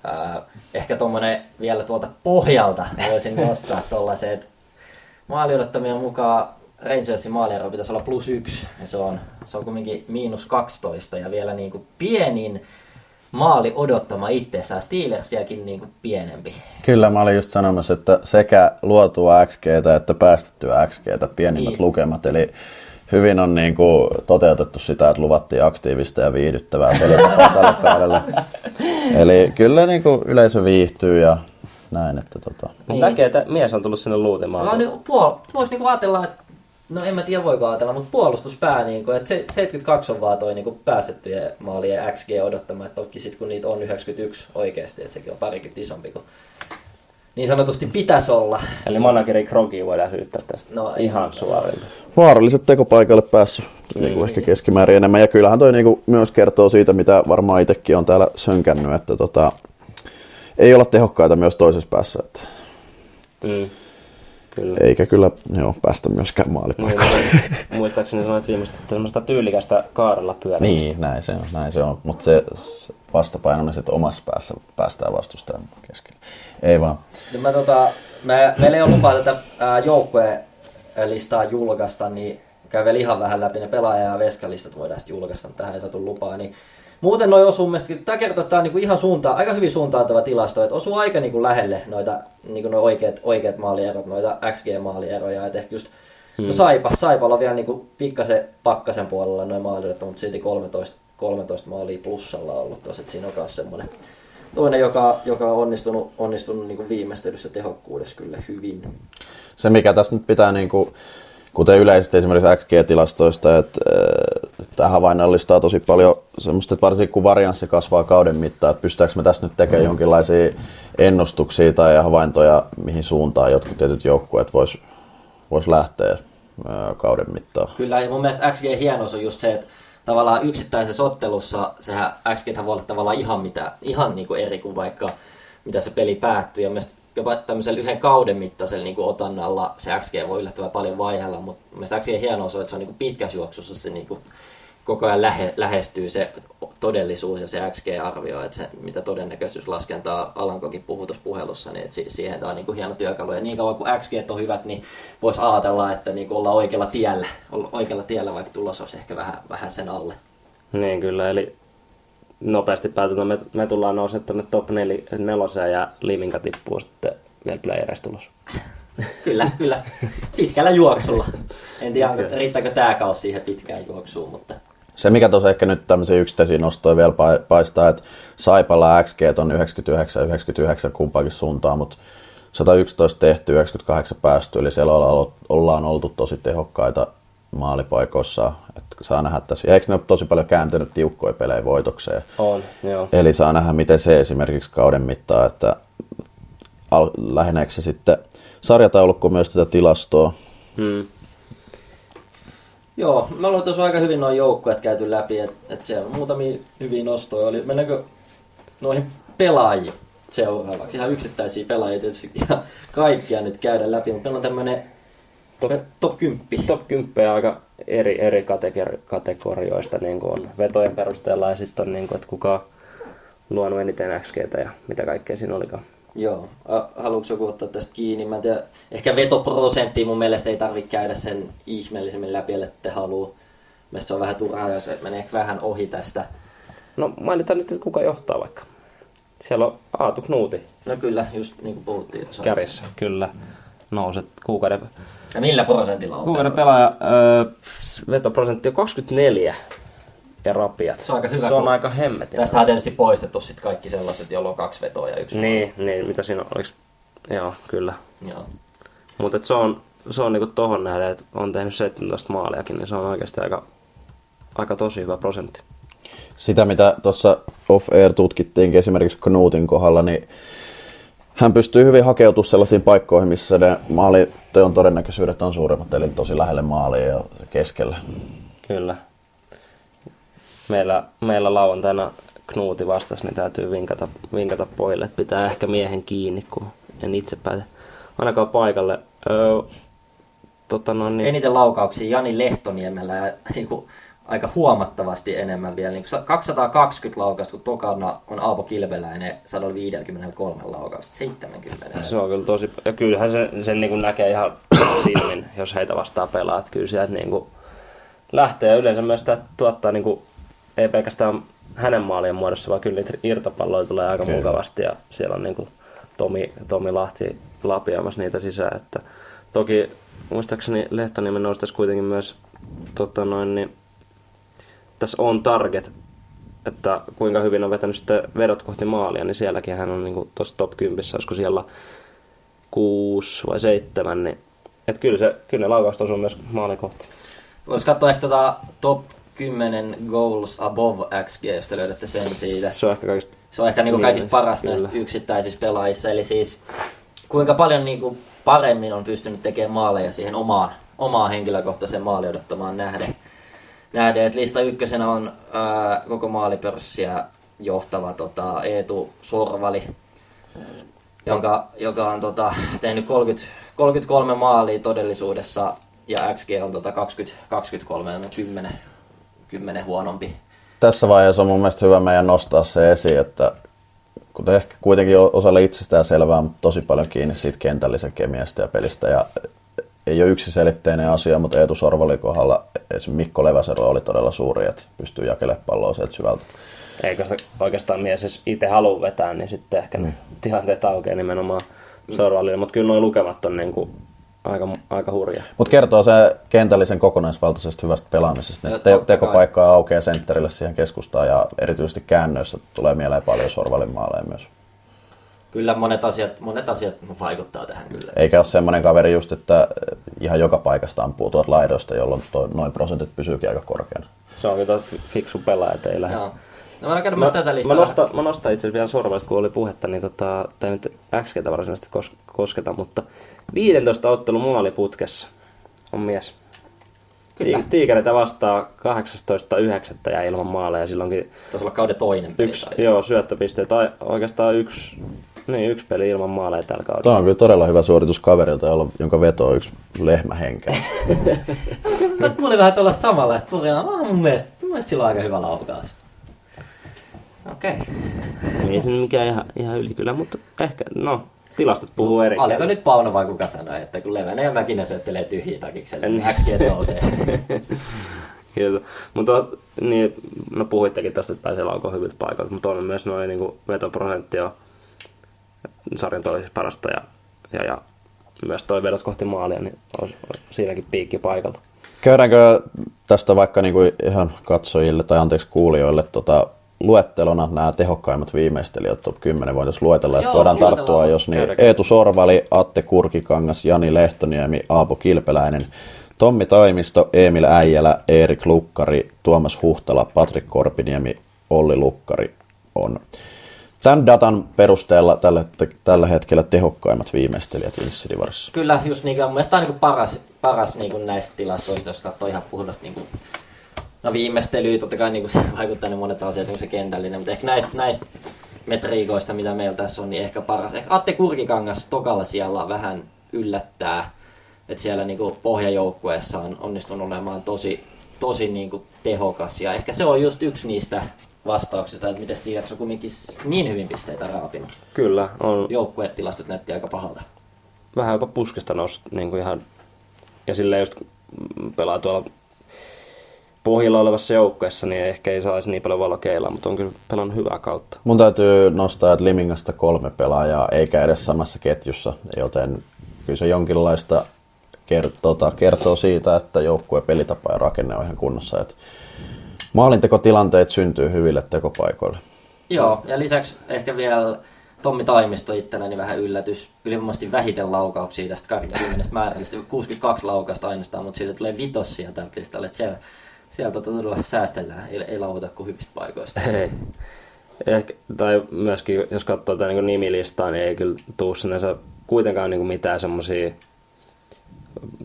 Ää, ehkä tuommoinen vielä tuolta pohjalta voisin nostaa tuollaisen, että maali odottamien mukaan Rangersin maaliero pitäisi olla plus yksi, ja se on, se on kumminkin miinus 12, ja vielä niin kuin pienin maali odottama itsessään, Steelersiäkin niin kuin pienempi. Kyllä, mä olin just sanomassa, että sekä luotua XG että päästettyä XG, pienimmät Niin. lukemat, eli hyvin on niin kuin toteutettu sitä, että luvattiin aktiivista ja viihdyttävää pelitapaa tällä kaudella. Eli kyllä niin kuin yleisö viihtyy ja näin, että tota, Niin. Niin. Näkee, että mies on tullut sinne luutimaan. Vaan nyt puol- voisi niinku ajatella, että no en mä tiedä voiko ajatella, mutta puolustuspää, niinku, että se- 72 on vaan toi niinku päästettyjen maalien XG odottama, että toki sit kun niitä on 91 oikeasti, että sekin on parikymmentä isompi kuin niin sanotusti pitäisi olla. Eli manageri Krogi voidaan syyttää tästä. No. Ihan suoraan. vaaralliset tekopaikalle päässyt niin kuin ehkä keskimäärin enemmän. Ja kyllähän toi niin kuin myös kertoo siitä, mitä varmaan itsekin on täällä sönkännyt, että tota, ei olla tehokkaita myös toisessa päässä. Että Mm. Kyllä. eikä kyllä joo, päästä myöskään maalipaikalle. Niin, muistaakseni sanoit viimeistä, että semmoista tyylikästä kaarella pyörimistä. Niin, näin se on, näin se on. Mutta se, se vastapaino on se, että omassa päässä päästään vastustajan keskellä. Ei vaan. Nyt mä tota, mä, meillä ei ole lupaa tätä ää, joukkueen listaa julkaista, niin käy vielä ihan vähän läpi ne pelaaja- ja veskalistat voidaan sitten julkaista, mutta tähän ei saatu lupaa. Niin muuten noin osuu mielestäni, tämä kertoo, että tämä on niinku ihan suuntaan, aika hyvin suuntaantava tilasto, että osuu aika niinku lähelle noita niinku noi oikeat, oikeat maalierot, noita XG-maalieroja, että ehkä just hmm. no Saipa, Saipalla on vielä niinku pikkasen pakkasen puolella noin maalierot, mutta silti 13, 13 maalia plussalla ollut että siinä on myös semmoinen toinen, joka, joka on onnistunut, onnistunut niinku viimeistelyssä tehokkuudessa kyllä hyvin. Se, mikä tässä nyt pitää, niin kuin, kuten yleisesti esimerkiksi XG-tilastoista, että tämä havainnollistaa tosi paljon semmoista, että varsinkin kun varianssi kasvaa kauden mittaan, että pystytäänkö me tässä nyt tekemään jonkinlaisia ennustuksia tai havaintoja, mihin suuntaan jotkut tietyt joukkueet vois, vois lähteä äh, kauden mittaan. Kyllä, ja mun mielestä XG hienous on just se, että tavallaan yksittäisessä ottelussa sehän XG voi olla tavallaan ihan, mitä, ihan niin kuin eri kuin vaikka mitä se peli päättyy. Ja mielestäni jopa tämmöisellä yhden kauden mittaisella niin otannalla se XG voi yllättävän paljon vaihella, mutta mielestäni XG hienous on, että se on niin pitkässä juoksussa se niin kuin koko ajan lähe, lähestyy se todellisuus ja se XG-arvio, että se, mitä todennäköisyyslaskentaa Alankokin puhui tuossa puhelussa, niin että si- siihen tämä on niin kuin hieno työkalu. Ja niin kauan kuin XG on hyvät, niin voisi ajatella, että niin kuin ollaan oikealla tiellä, olla oikealla tiellä, vaikka tulos olisi ehkä vähän, vähän sen alle. Niin kyllä, eli nopeasti päätetään, me, me tullaan nousemaan tuonne top 4, neloseen ja Liminka tippuu sitten vielä playereista tulos. Kyllä, kyllä. Pitkällä juoksulla. En tiedä, riittääkö tämä kausi siihen pitkään juoksuun, mutta Se, mikä tuossa ehkä nyt tämmöisiä yksittäisiä nostoja vielä pa- paistaa, että Saipalla XG on 99 99 kumpaankin suuntaan, mutta 111 tehty, 98 päästy, eli siellä olla- ollaan oltu tosi tehokkaita maalipaikoissa. Että saa nähdä tässä. Ja eikö ne ole tosi paljon kääntynyt tiukkoja pelejä voitokseen? On, joo. Eli saa nähdä, miten se esimerkiksi kauden mittaan, että al- läheneekö se sitten sarjataulukko myös tätä tilastoa. Hmm. Joo, me ollaan tuossa aika hyvin noin joukkueet käyty läpi, että et siellä on muutamia hyviä nostoja. Oli, mennäänkö noihin pelaajiin seuraavaksi? Ihan yksittäisiä pelaajia tietysti ja kaikkia nyt käydä läpi, mutta meillä on tämmönen Top- top, top 10. Top 10 aika eri, eri kategori- kategorioista niin kuin on vetojen perusteella ja sitten on, niin kuin, että kuka on luonut eniten XGtä ja mitä kaikkea siinä olikaan. Joo, haluatko joku ottaa tästä kiinni? Mä en tiedä, ehkä vetoprosenttia mun mielestä ei tarvitse käydä sen ihmeellisemmin läpi, te haluu. Mielestäni se on vähän turhaa, jos menee ehkä vähän ohi tästä. No mainitaan nyt, että kuka johtaa vaikka. Siellä on Aatu Knuuti No kyllä, just niin kuin puhuttiin tuossa. kärjessä, kyllä. Nouset kuukauden, Ja millä prosentilla on? kuukauden pelaaja. Öö, vetoprosentti on 24 ja rapiat. Se on aika hyvä, Se on aika hemmetin. Tästä on tietysti poistettu sit kaikki sellaiset, joilla on kaksi vetoa ja yksi Niin, niin, mitä siinä on? Oliks... Joo, kyllä. Joo. Mutta se on, se on niinku tohon nähden, että on tehnyt 17 maaliakin, niin se on oikeasti aika, aika tosi hyvä prosentti. sitä, mitä tuossa off-air tutkittiin esimerkiksi Knutin kohdalla, niin hän pystyy hyvin hakeutumaan sellaisiin paikkoihin, missä ne maaliteon todennäköisyydet on suuremmat, eli tosi lähelle maalia ja keskellä. Kyllä. Meillä, meillä lauantaina Knuuti vastasi, niin täytyy vinkata, vinkata pojille, että pitää ehkä miehen kiinni, kun en itse pääse ainakaan paikalle. Öö, tota noin, niin, Eniten laukauksia Jani Lehtoniemellä ja niin kuin, aika huomattavasti enemmän vielä. Niin kuin 220 laukausta, kun tokana on Aapo Kilveläinen 153 laukausta, 70. Se on kyllä tosi... Ja kyllähän se, sen niin kuin näkee ihan silmin, jos heitä vastaan pelaa. Että kyllä sieltä niin kuin lähtee yleensä myös sitä tuottaa niin kuin, ei pelkästään hänen maalien muodossa, vaan kyllä niitä irtopalloja tulee aika Kyllä. mukavasti ja siellä on niin kuin Tomi, Tomi Lahti lapiamassa niitä sisään. Että toki muistaakseni Lehtoniemen nousi tässä kuitenkin myös tota noin, niin, tässä on target, että kuinka hyvin on vetänyt sitten vedot kohti maalia, niin sielläkin hän on niin tuossa top 10, olisiko siellä kuusi vai seitsemän, niin että kyllä, se, kyllä ne laukaukset osuu myös maalin kohti. Voisi katsoa ehkä tota top 10 goals above XG, jos te löydätte sen siitä. Se on ehkä kaikista Se on ehkä niinku Niin, kaikista paras kyllä. näistä yksittäisissä pelaajissa. Eli siis kuinka paljon niinku paremmin on pystynyt tekemään maaleja siihen omaan, omaan henkilökohtaiseen maali odottamaan nähden. nähden. Et lista ykkösenä on ää, koko maalipörssiä johtava tota, Eetu Sorvali, jonka, joka on tota, tehnyt 30, 33 maalia todellisuudessa ja XG on tota 20, 23 ja 10, 10 huonompi. Tässä vaiheessa on mun mielestä hyvä meidän nostaa se esiin, että kuten ehkä kuitenkin osalle itsestään selvää, mutta tosi paljon kiinni siitä kentällisen kemiasta ja pelistä. Ja ei ole yksiselitteinen asia, mutta Eetu Sorvalin kohdalla esimerkiksi Mikko Leväsen rooli todella suuri, että pystyy jakelemaan palloa sieltä syvältä. eikö sitä oikeastaan mies jos itse halua vetää, niin sitten ehkä ne tilanteet aukeaa nimenomaan Sorvallille. Mutta kyllä nuo lukemat on niin kuin aika, aika hurja. Mutta kertoo se kentällisen kokonaisvaltaisesta hyvästä pelaamisesta. Ne te- tekopaikkaa aukeaa sentterille siihen keskustaan ja erityisesti käännöissä tulee mieleen paljon Sorvalin maaleja myös. Kyllä monet asiat, monet asiat vaikuttaa tähän kyllä. Eikä ole semmoinen kaveri just, että ihan joka paikasta ampuu tuolta laidoista, jolloin toi, noin prosentit pysyykin aika korkeana. Se on kyllä fiksu pelaaja teillä. Joo. No käydä myös tätä mä, nostan, mä nostan itse asiassa vielä sorvallista, kun oli puhetta, niin tota, tämä nyt XGtä varsinaisesti kos, kosketa, mutta 15 ottelun maaliputkessa on mies. Kyllä. Ti- Tiikereitä vastaa 18.9. ja ilman maaleja. Silloinkin Taisi olla kauden toinen peli. yksi, tai- joo, syöttöpiste tai oikeastaan yksi, niin, yksi peli ilman maaleja tällä kaudella. on kyllä todella hyvä suoritus kaverilta, jolla, jonka veto on yksi lehmä henkeä. Mä kuulin vähän tuolla samanlaista purinaa. Mä mun mielestä, mielestä sillä on aika hyvä laukaus. Okei. Ei se mikään ihan, ihan yli kyllä, mutta ehkä, no, tilastot puhuu eri. Oliko nyt Pauno vai kuka sanoi, että kun Levänen ja Mäkinen syöttelee tyhjiä takikselle, niin XG nousee. Kyllä. Mutta niin, no puhuittekin tuosta, että pääsee laukoon hyviltä paikoilta, mutta on myös noin niin vetoprosentti on sarjan toisessa parasta ja, ja, ja myös toi vedot kohti maalia, niin on, on siinäkin piikki paikalta. Käydäänkö tästä vaikka niinku ihan katsojille tai anteeksi kuulijoille tota, luettelona nämä tehokkaimmat viimeistelijät top 10 voitaisiin luetella ja Joo, voidaan tarttua, jos niin Käydään. Eetu Sorvali, Atte Kurkikangas, Jani Lehtoniemi, Aapo Kilpeläinen, Tommi Taimisto, Emil Äijälä, Erik Lukkari, Tuomas Huhtala, Patrik Korpiniemi, Olli Lukkari on tämän datan perusteella tällä, tällä hetkellä tehokkaimmat viimeistelijät Insidivarissa. Kyllä, just niin mun mielestä tämä on niin kuin paras, paras niin kuin näistä tilastoista, jos katsoo ihan puhdasta niin kuin, no viimeistelyä, totta kai niin kuin se vaikuttaa ne monet asiat, niin se kentällinen, mutta ehkä näistä, näistä metriikoista, mitä meillä tässä on, niin ehkä paras. Ehkä Atte Kurkikangas tokalla siellä vähän yllättää, että siellä niin kuin pohjajoukkueessa on onnistunut olemaan tosi, tosi niin kuin tehokas, ja ehkä se on just yksi niistä vastauksista, että miten Steelers on kumminkin niin hyvin pisteitä raapinut. Kyllä, on Joukkuetilastot näytti aika pahalta. vähän jopa puskesta noussut niin kuin ihan, ja silleen just pelaa tuolla pohjilla olevassa joukkueessa, niin ehkä ei saisi niin paljon valokeilla, mutta on kyllä pelannut hyvää kautta. Mun täytyy nostaa, että Limingasta kolme pelaajaa, eikä edes samassa ketjussa, joten kyllä se jonkinlaista ker- tota, kertoo siitä, että joukkueen pelitapa ja rakenne on ihan kunnossa. Että maalintekotilanteet syntyy hyville tekopaikoille. Joo, ja lisäksi ehkä vielä Tommi Taimisto itselläni vähän yllätys. Ylivoimaisesti vähiten laukauksia tästä 20 määrällistä. 62 laukasta ainoastaan, mutta siitä tulee vitossia tältä listalle. Että siellä, sieltä todella säästellään, ei, ei lauta kuin hyvistä paikoista. Ei. Ehkä, tai myöskin, jos katsoo tätä niin nimilistaa, niin ei kyllä tuu sinänsä kuitenkaan niin mitään semmoisia,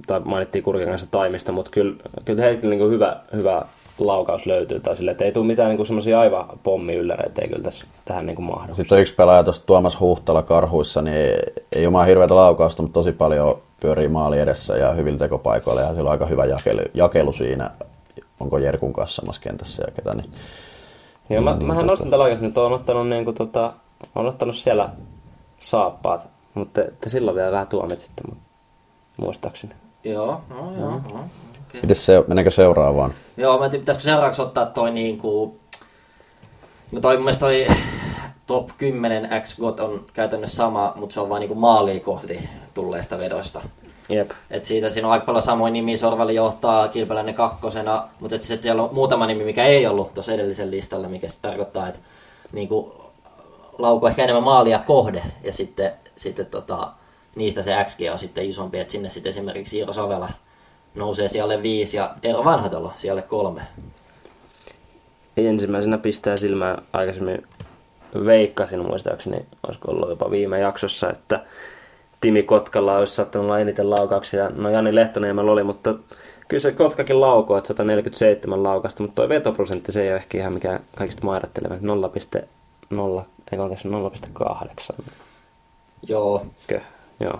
tai mainittiin Kurkin kanssa taimista, mutta kyllä, kyllä heillä niin hyvä, hyvä laukaus löytyy, tai sille, että ei tule mitään niin semmoisia aivan pommiylläreitä, ei kyllä tässä, tähän niin mahdu. Sitten yksi pelaaja tuosta Tuomas Huhtala karhuissa, niin ei, ei ole hirveätä laukausta, mutta tosi paljon pyörii maali edessä ja hyvillä tekopaikoilla ja sillä on aika hyvä jakelu, jakelu siinä. Onko Jerkun kanssa samassa kentässä ja ketä, niin Joo, mä, Niin, niin, mähän tota- nostan tällä että on ottanut, niin kuin, tota, on ottanut siellä saappaat, mutta te, te silloin vielä vähän tuomitsitte, mutta muistaakseni. Joo, no joo. No, okay. Miten se, meneekö seuraavaan? Joo, mä en tiedä, pitäisikö seuraavaksi ottaa toi niinku... No toi mun mielestä toi top 10 x on käytännössä sama, mutta se on vaan niinku maalia kohti tulleista vedoista. Jep. Et siitä siinä on aika paljon samoin nimi, Sorvali johtaa Kilpeläinen kakkosena, mutta sitten siellä on muutama nimi, mikä ei ollut tuossa edellisen listalla, mikä sitten tarkoittaa, että niinku, lauko ehkä enemmän maalia kohde, ja sitten, sitten tota, niistä se XG on sitten isompi, että sinne sitten esimerkiksi Iiro Savela nousee siellä viisi ja Eero Vanhatalo siellä kolme. Ensimmäisenä pistää silmään aikaisemmin veikkasin muistaakseni, olisiko ollut jopa viime jaksossa, että Timi Kotkalla olisi saattanut olla eniten laukauksia. No Jani Lehtoniemellä oli, mutta kyllä se Kotkakin laukoo, että 147 laukasta, mutta tuo vetoprosentti se ei ole ehkä ihan mikään kaikista mairatteleva. 0,0, eikö onko 0,8? Joo, Kö? Joo.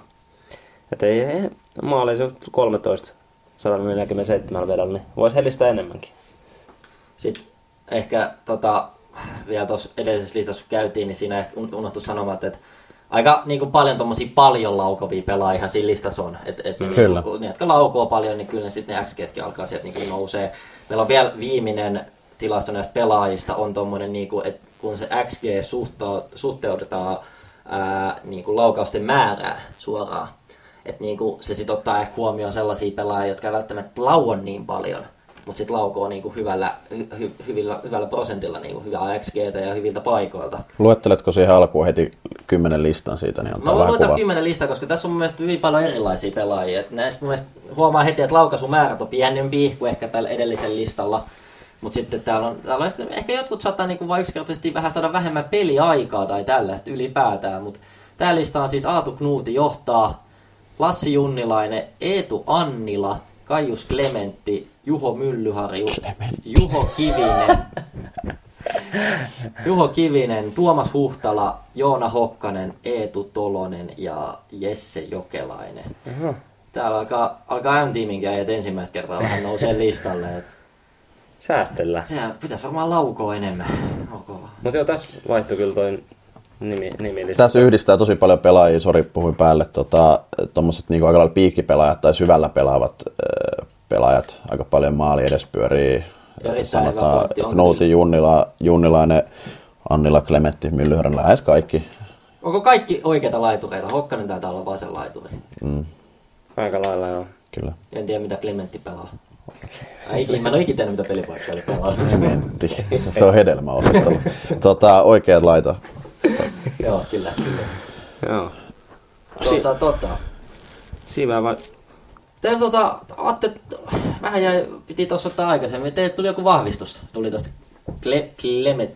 Että ei, ei maali se on 13 147 vedolla, niin voisi helistää enemmänkin. Sitten ehkä tota, vielä tuossa edellisessä listassa kun käytiin, niin siinä ehkä un- unohtui sanomaan, että aika niin kuin paljon tommosia paljon laukovia pelaajia siinä listassa on. Et, et ne, Kyllä. Niin, ne, jotka laukoo paljon, niin kyllä ne sitten ne XGtkin alkaa sieltä niin nousee. Meillä on vielä viimeinen tilasto näistä pelaajista on tommonen, niin kuin, että kun se XG suhta, suhteutetaan ää, niin kuin laukausten määrää suoraan, että niin kuin se sitten ottaa ehkä huomioon sellaisia pelaajia, jotka ei välttämättä lauon niin paljon, mutta sitten laukoo niin kuin hyvällä, hy, hy, hyvillä, hyvällä prosentilla niin kuin hyvää XGtä ja hyviltä paikoilta. Luetteletko siihen alkuun heti kymmenen listan siitä, niin Mä voin luetella kymmenen listaa, koska tässä on mun mielestä hyvin paljon erilaisia pelaajia. Et näistä mun mielestä huomaa heti, että laukaisumäärät on pienempi kuin ehkä tällä edellisellä listalla. Mutta sitten täällä on, täällä on ehkä, ehkä jotkut saattaa niinku vaan yksinkertaisesti vähän saada vähemmän peliaikaa tai tällaista ylipäätään. Mutta tää lista on siis Aatu Knuuti johtaa, Lassi Junnilainen, Eetu Annila, Kaius Klementti, Juho Myllyharju, Juho Kivinen, Juho Kivinen, Tuomas Huhtala, Joona Hokkanen, Eetu Tolonen ja Jesse Jokelainen. Täällä alkaa, alkaa M-tiimin käijät ensimmäistä kertaa vähän nousee listalle. Et Säästellään. Se pitäisi varmaan laukoa enemmän. Okay. Mutta joo, tässä vaihtui kyllä toi nimi, nimi Tässä yhdistää tosi paljon pelaajia, sori puhuin päälle, tota, tommoset niinku aika lailla piikkipelaajat tai syvällä pelaavat pelaajat, aika paljon maali edes pyörii, Erittäin sanotaan Knouti, Junnila, Junnilainen, Annila, Klementti, Myllyhörän, lähes kaikki. Onko kaikki oikeita laitureita? Hokkanen taitaa olla vasen laituri. Aika lailla joo. Kyllä. En tiedä mitä Clementti pelaa. Ai, ikinä, mä en ole ikinä tiennyt mitä pelipaikkaa oli pelaa. Klementti, se on hedelmäosastolla. tota, oikeat laita. Joo, kyllä. kyllä. Joo. Tota, tota. Siinä vai... Teillä tota, Atte, vähän jäi, piti tuossa ottaa aikaisemmin. Teille tuli joku vahvistus. Tuli tosta Cle, Clement...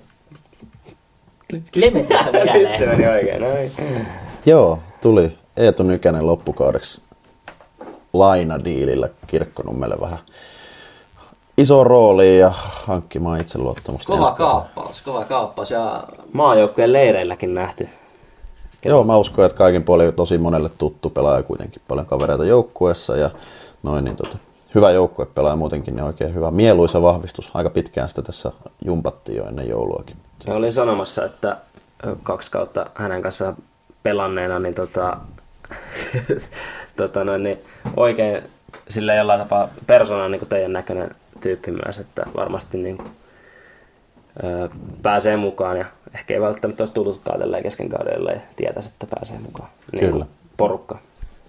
Clementistä Se mieleen. meni oikein, noin. Joo, tuli Eetu Nykänen loppukaudeksi lainadiilillä Kirkkonummelle vähän iso rooli ja hankkimaan itseluottamusta. Kova kaappaus, kova kaappaus. Ja Maajoukkueen leireilläkin nähty. Joo, mä uskon, että kaikin puolin tosi monelle tuttu pelaaja kuitenkin paljon kavereita joukkueessa ja noin, niin tota, hyvä joukkue pelaaja muutenkin, niin oikein hyvä. Mieluisa vahvistus. Aika pitkään sitä tässä jumpattiin jo ennen jouluakin. Se oli sanomassa, että kaksi kautta hänen kanssaan pelanneena, niin tota, tota noin, niin oikein sillä jollain tapaa persoonan niin kuin teidän näköinen tyyppi myös, että varmasti niin, ö, pääsee mukaan ja ehkä ei välttämättä olisi tullutkaan tälleen kesken kaudella ja tietäisi, että pääsee mukaan. Niin Kyllä. Porukka.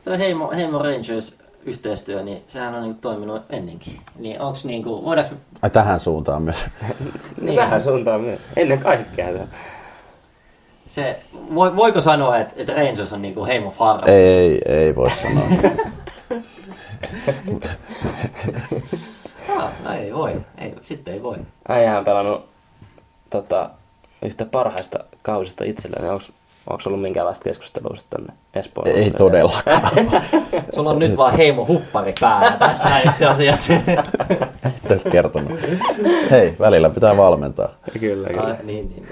Toi Heimo, Heimo Rangers yhteistyö, niin sehän on niinku toiminut ennenkin. Niin onks niinku, voidaanko Ai tähän suuntaan myös. Niin. Vähän suuntaan myös. Ennen kaikkea. se. se, voi, voiko sanoa, että, että Rangers on niinku Heimo Farra? ei, ei voi sanoa. Ah, no ei voi, ei, sitten ei voi. Äijähän pelannut tota, yhtä parhaista kausista itselleen. Onko onko ollut minkäänlaista keskustelua sitten tänne Espoon? ei todellakaan. Sulla on nyt vaan Heimo huppari päällä tässä itse asiassa. Tässä kertonut. Hei, välillä pitää valmentaa. Kyllä, kyllä. Ai, niin, niin,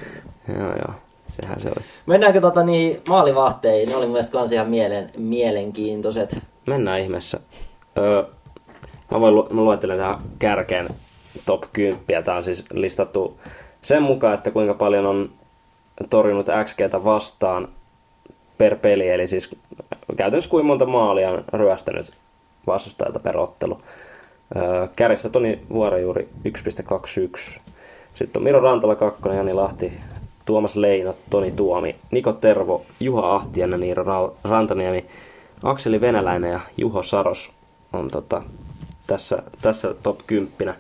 niin. Joo, joo. Sehän se oli. Mennäänkö tota niin maalivahteihin? Ne oli mun mielestä kans ihan mielen, mielenkiintoiset. Mennään ihmeessä. Öö, mä, voin, mä luettelen tähän kärkeen top 10. Tää on siis listattu sen mukaan, että kuinka paljon on torjunut XGtä vastaan per peli. Eli siis käytännössä kuinka monta maalia on ryöstänyt vastustajalta per ottelu. Kärjestä Toni Vuorejuuri 1.21. Sitten on Miro Rantala 2, Jani Lahti, Tuomas Leino, Toni Tuomi, Niko Tervo, Juha Ahtiainen, Niiro Ra- Rantaniemi, Akseli Venäläinen ja Juho Saros on tota, tässä, tässä top 10.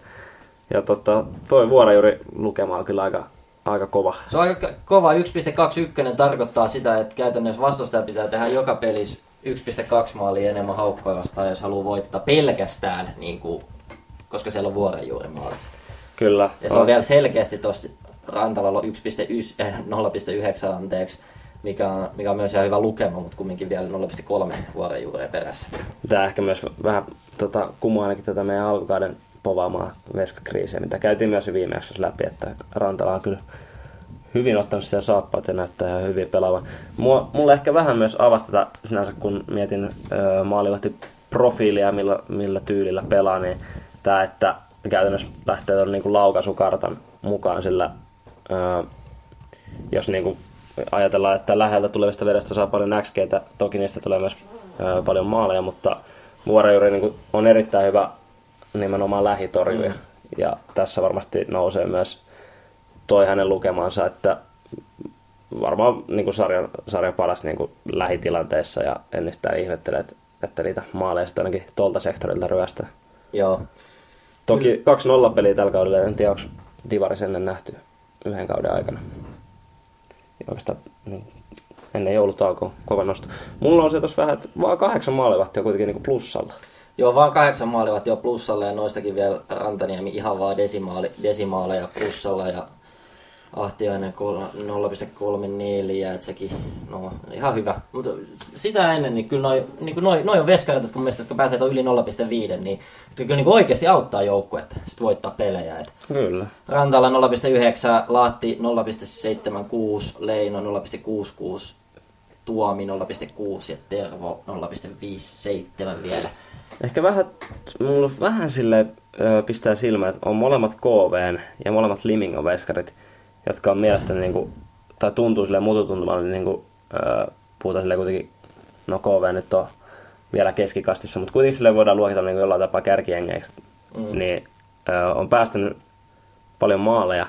Ja tota, toi Vuorejuuri lukema on kyllä aika, aika kova. Se on aika kova 1.21 tarkoittaa sitä, että käytännössä vastustaja pitää tehdä joka pelissä 1.2 maalia enemmän haukkoja vastaan, jos haluaa voittaa pelkästään, niin kuin, koska siellä on vuoren juuri maalissa. Kyllä. Ja se on vielä selkeästi tuossa Rantalalla 1.1, eh, 0.9 anteeksi, mikä on, mikä on myös ihan hyvä lukema, mutta kumminkin vielä 0.3 vuoren juureen perässä. Tämä ehkä myös vähän tota, kumoaa ainakin tätä meidän alkukauden povaamaa veskakriisiä, mitä käytiin myös viime jaksossa läpi, että Rantala on kyllä hyvin ottanut siellä saappaat ja näyttää ihan hyvin pelaavan. Mulle ehkä vähän myös avasi tätä sinänsä, kun mietin öö, maalivahti profiilia, millä, millä tyylillä pelaa, niin tämä, että käytännössä lähtee tuon niin laukaisukartan mukaan, sillä öö, jos niin kuin ajatellaan, että läheltä tulevista vedestä saa paljon XGtä, toki niistä tulee myös öö, paljon maaleja, mutta Vuorejuuri niin on erittäin hyvä nimenomaan lähitorjuja. Mm. Ja tässä varmasti nousee myös toi hänen lukemansa, että varmaan niin kuin sarjan, sarjan paras niin kuin lähitilanteessa ja en yhtään ihmettele, että, että niitä maaleja sitten ainakin tuolta sektorilta ryöstää. Joo. Toki 2-0 peliä tällä kaudella, en tiedä onko Divaris ennen nähty yhden kauden aikana. Ja oikeastaan niin, ennen joulutaukoa kova nosto. Mulla on se tuossa vähän, että vaan kahdeksan maalivahtia kuitenkin niin kuin plussalla. Joo, vaan kahdeksan maalivat jo plussalla ja noistakin vielä Rantaniemi ihan vaan desimaali, desimaaleja plussalla ja Ahtiainen kol- 0,34, että sekin, no ihan hyvä. Mutta sitä ennen, niin kyllä noi, niin kuin noi, noi on veskarit, kun mielestä, jotka pääsee yli 0,5, niin jotka kyllä niin oikeasti auttaa joukkuetta sit voittaa pelejä. Et Kyllä. Rantala 0,9, Lahti 0,76, Leino 0,66, Tuomi 0,6 ja Tervo 0,57 vielä. Ehkä vähän, mulla vähän sille ö, pistää silmään, että on molemmat KVn ja molemmat Limingon veskarit, jotka on mielestäni, niin kuin, tai tuntuu sille mututuntumalle, niin kuin, ö, puhutaan sille kuitenkin, no KV nyt on vielä keskikastissa, mutta kuitenkin sille voidaan luokitella niin jollain tapaa kärkiengeiksi, mm. niin ö, on päästänyt paljon maaleja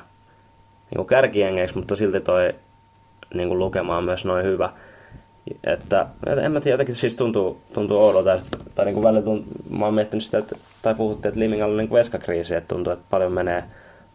niin kuin kärkiengeiksi, mutta silti toi niin kuin lukema on myös noin hyvä. Että en mä tiedä, jotenkin siis tuntuu, tuntuu oudolta, tai niin kuin välillä tuntuu, mä oon miettinyt sitä, että, tai puhuttiin, että Limingalla on niin kuin veskakriisi, että tuntuu, että paljon menee,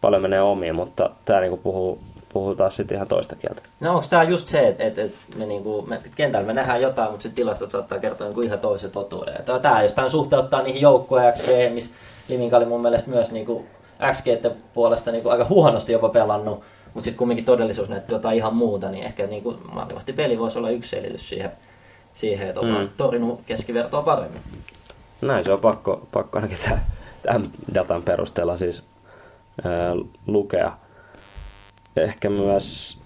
paljon menee omiin, mutta tämä niin kuin puhuu, puhuu taas sitten ihan toista kieltä. No onko tämä just se, että, että, että me, niinku, me kentällä me nähdään jotain, mutta sitten tilastot saattaa kertoa niinku ihan toisen totuuden. Tämä, jos tämän suhteuttaa niihin joukkueen XG, missä Liminka oli mun mielestä myös niinku XG puolesta niinku aika huonosti jopa pelannut, mutta sitten kumminkin todellisuus näytti jotain ihan muuta, niin ehkä niinku maalivahti peli voisi olla yksi selitys siihen, siihen että ollaan mm. torjunut keskivertoa paremmin. Näin se on pakko, pakko ainakin tämän datan perusteella siis ää, lukea. Ehkä myös,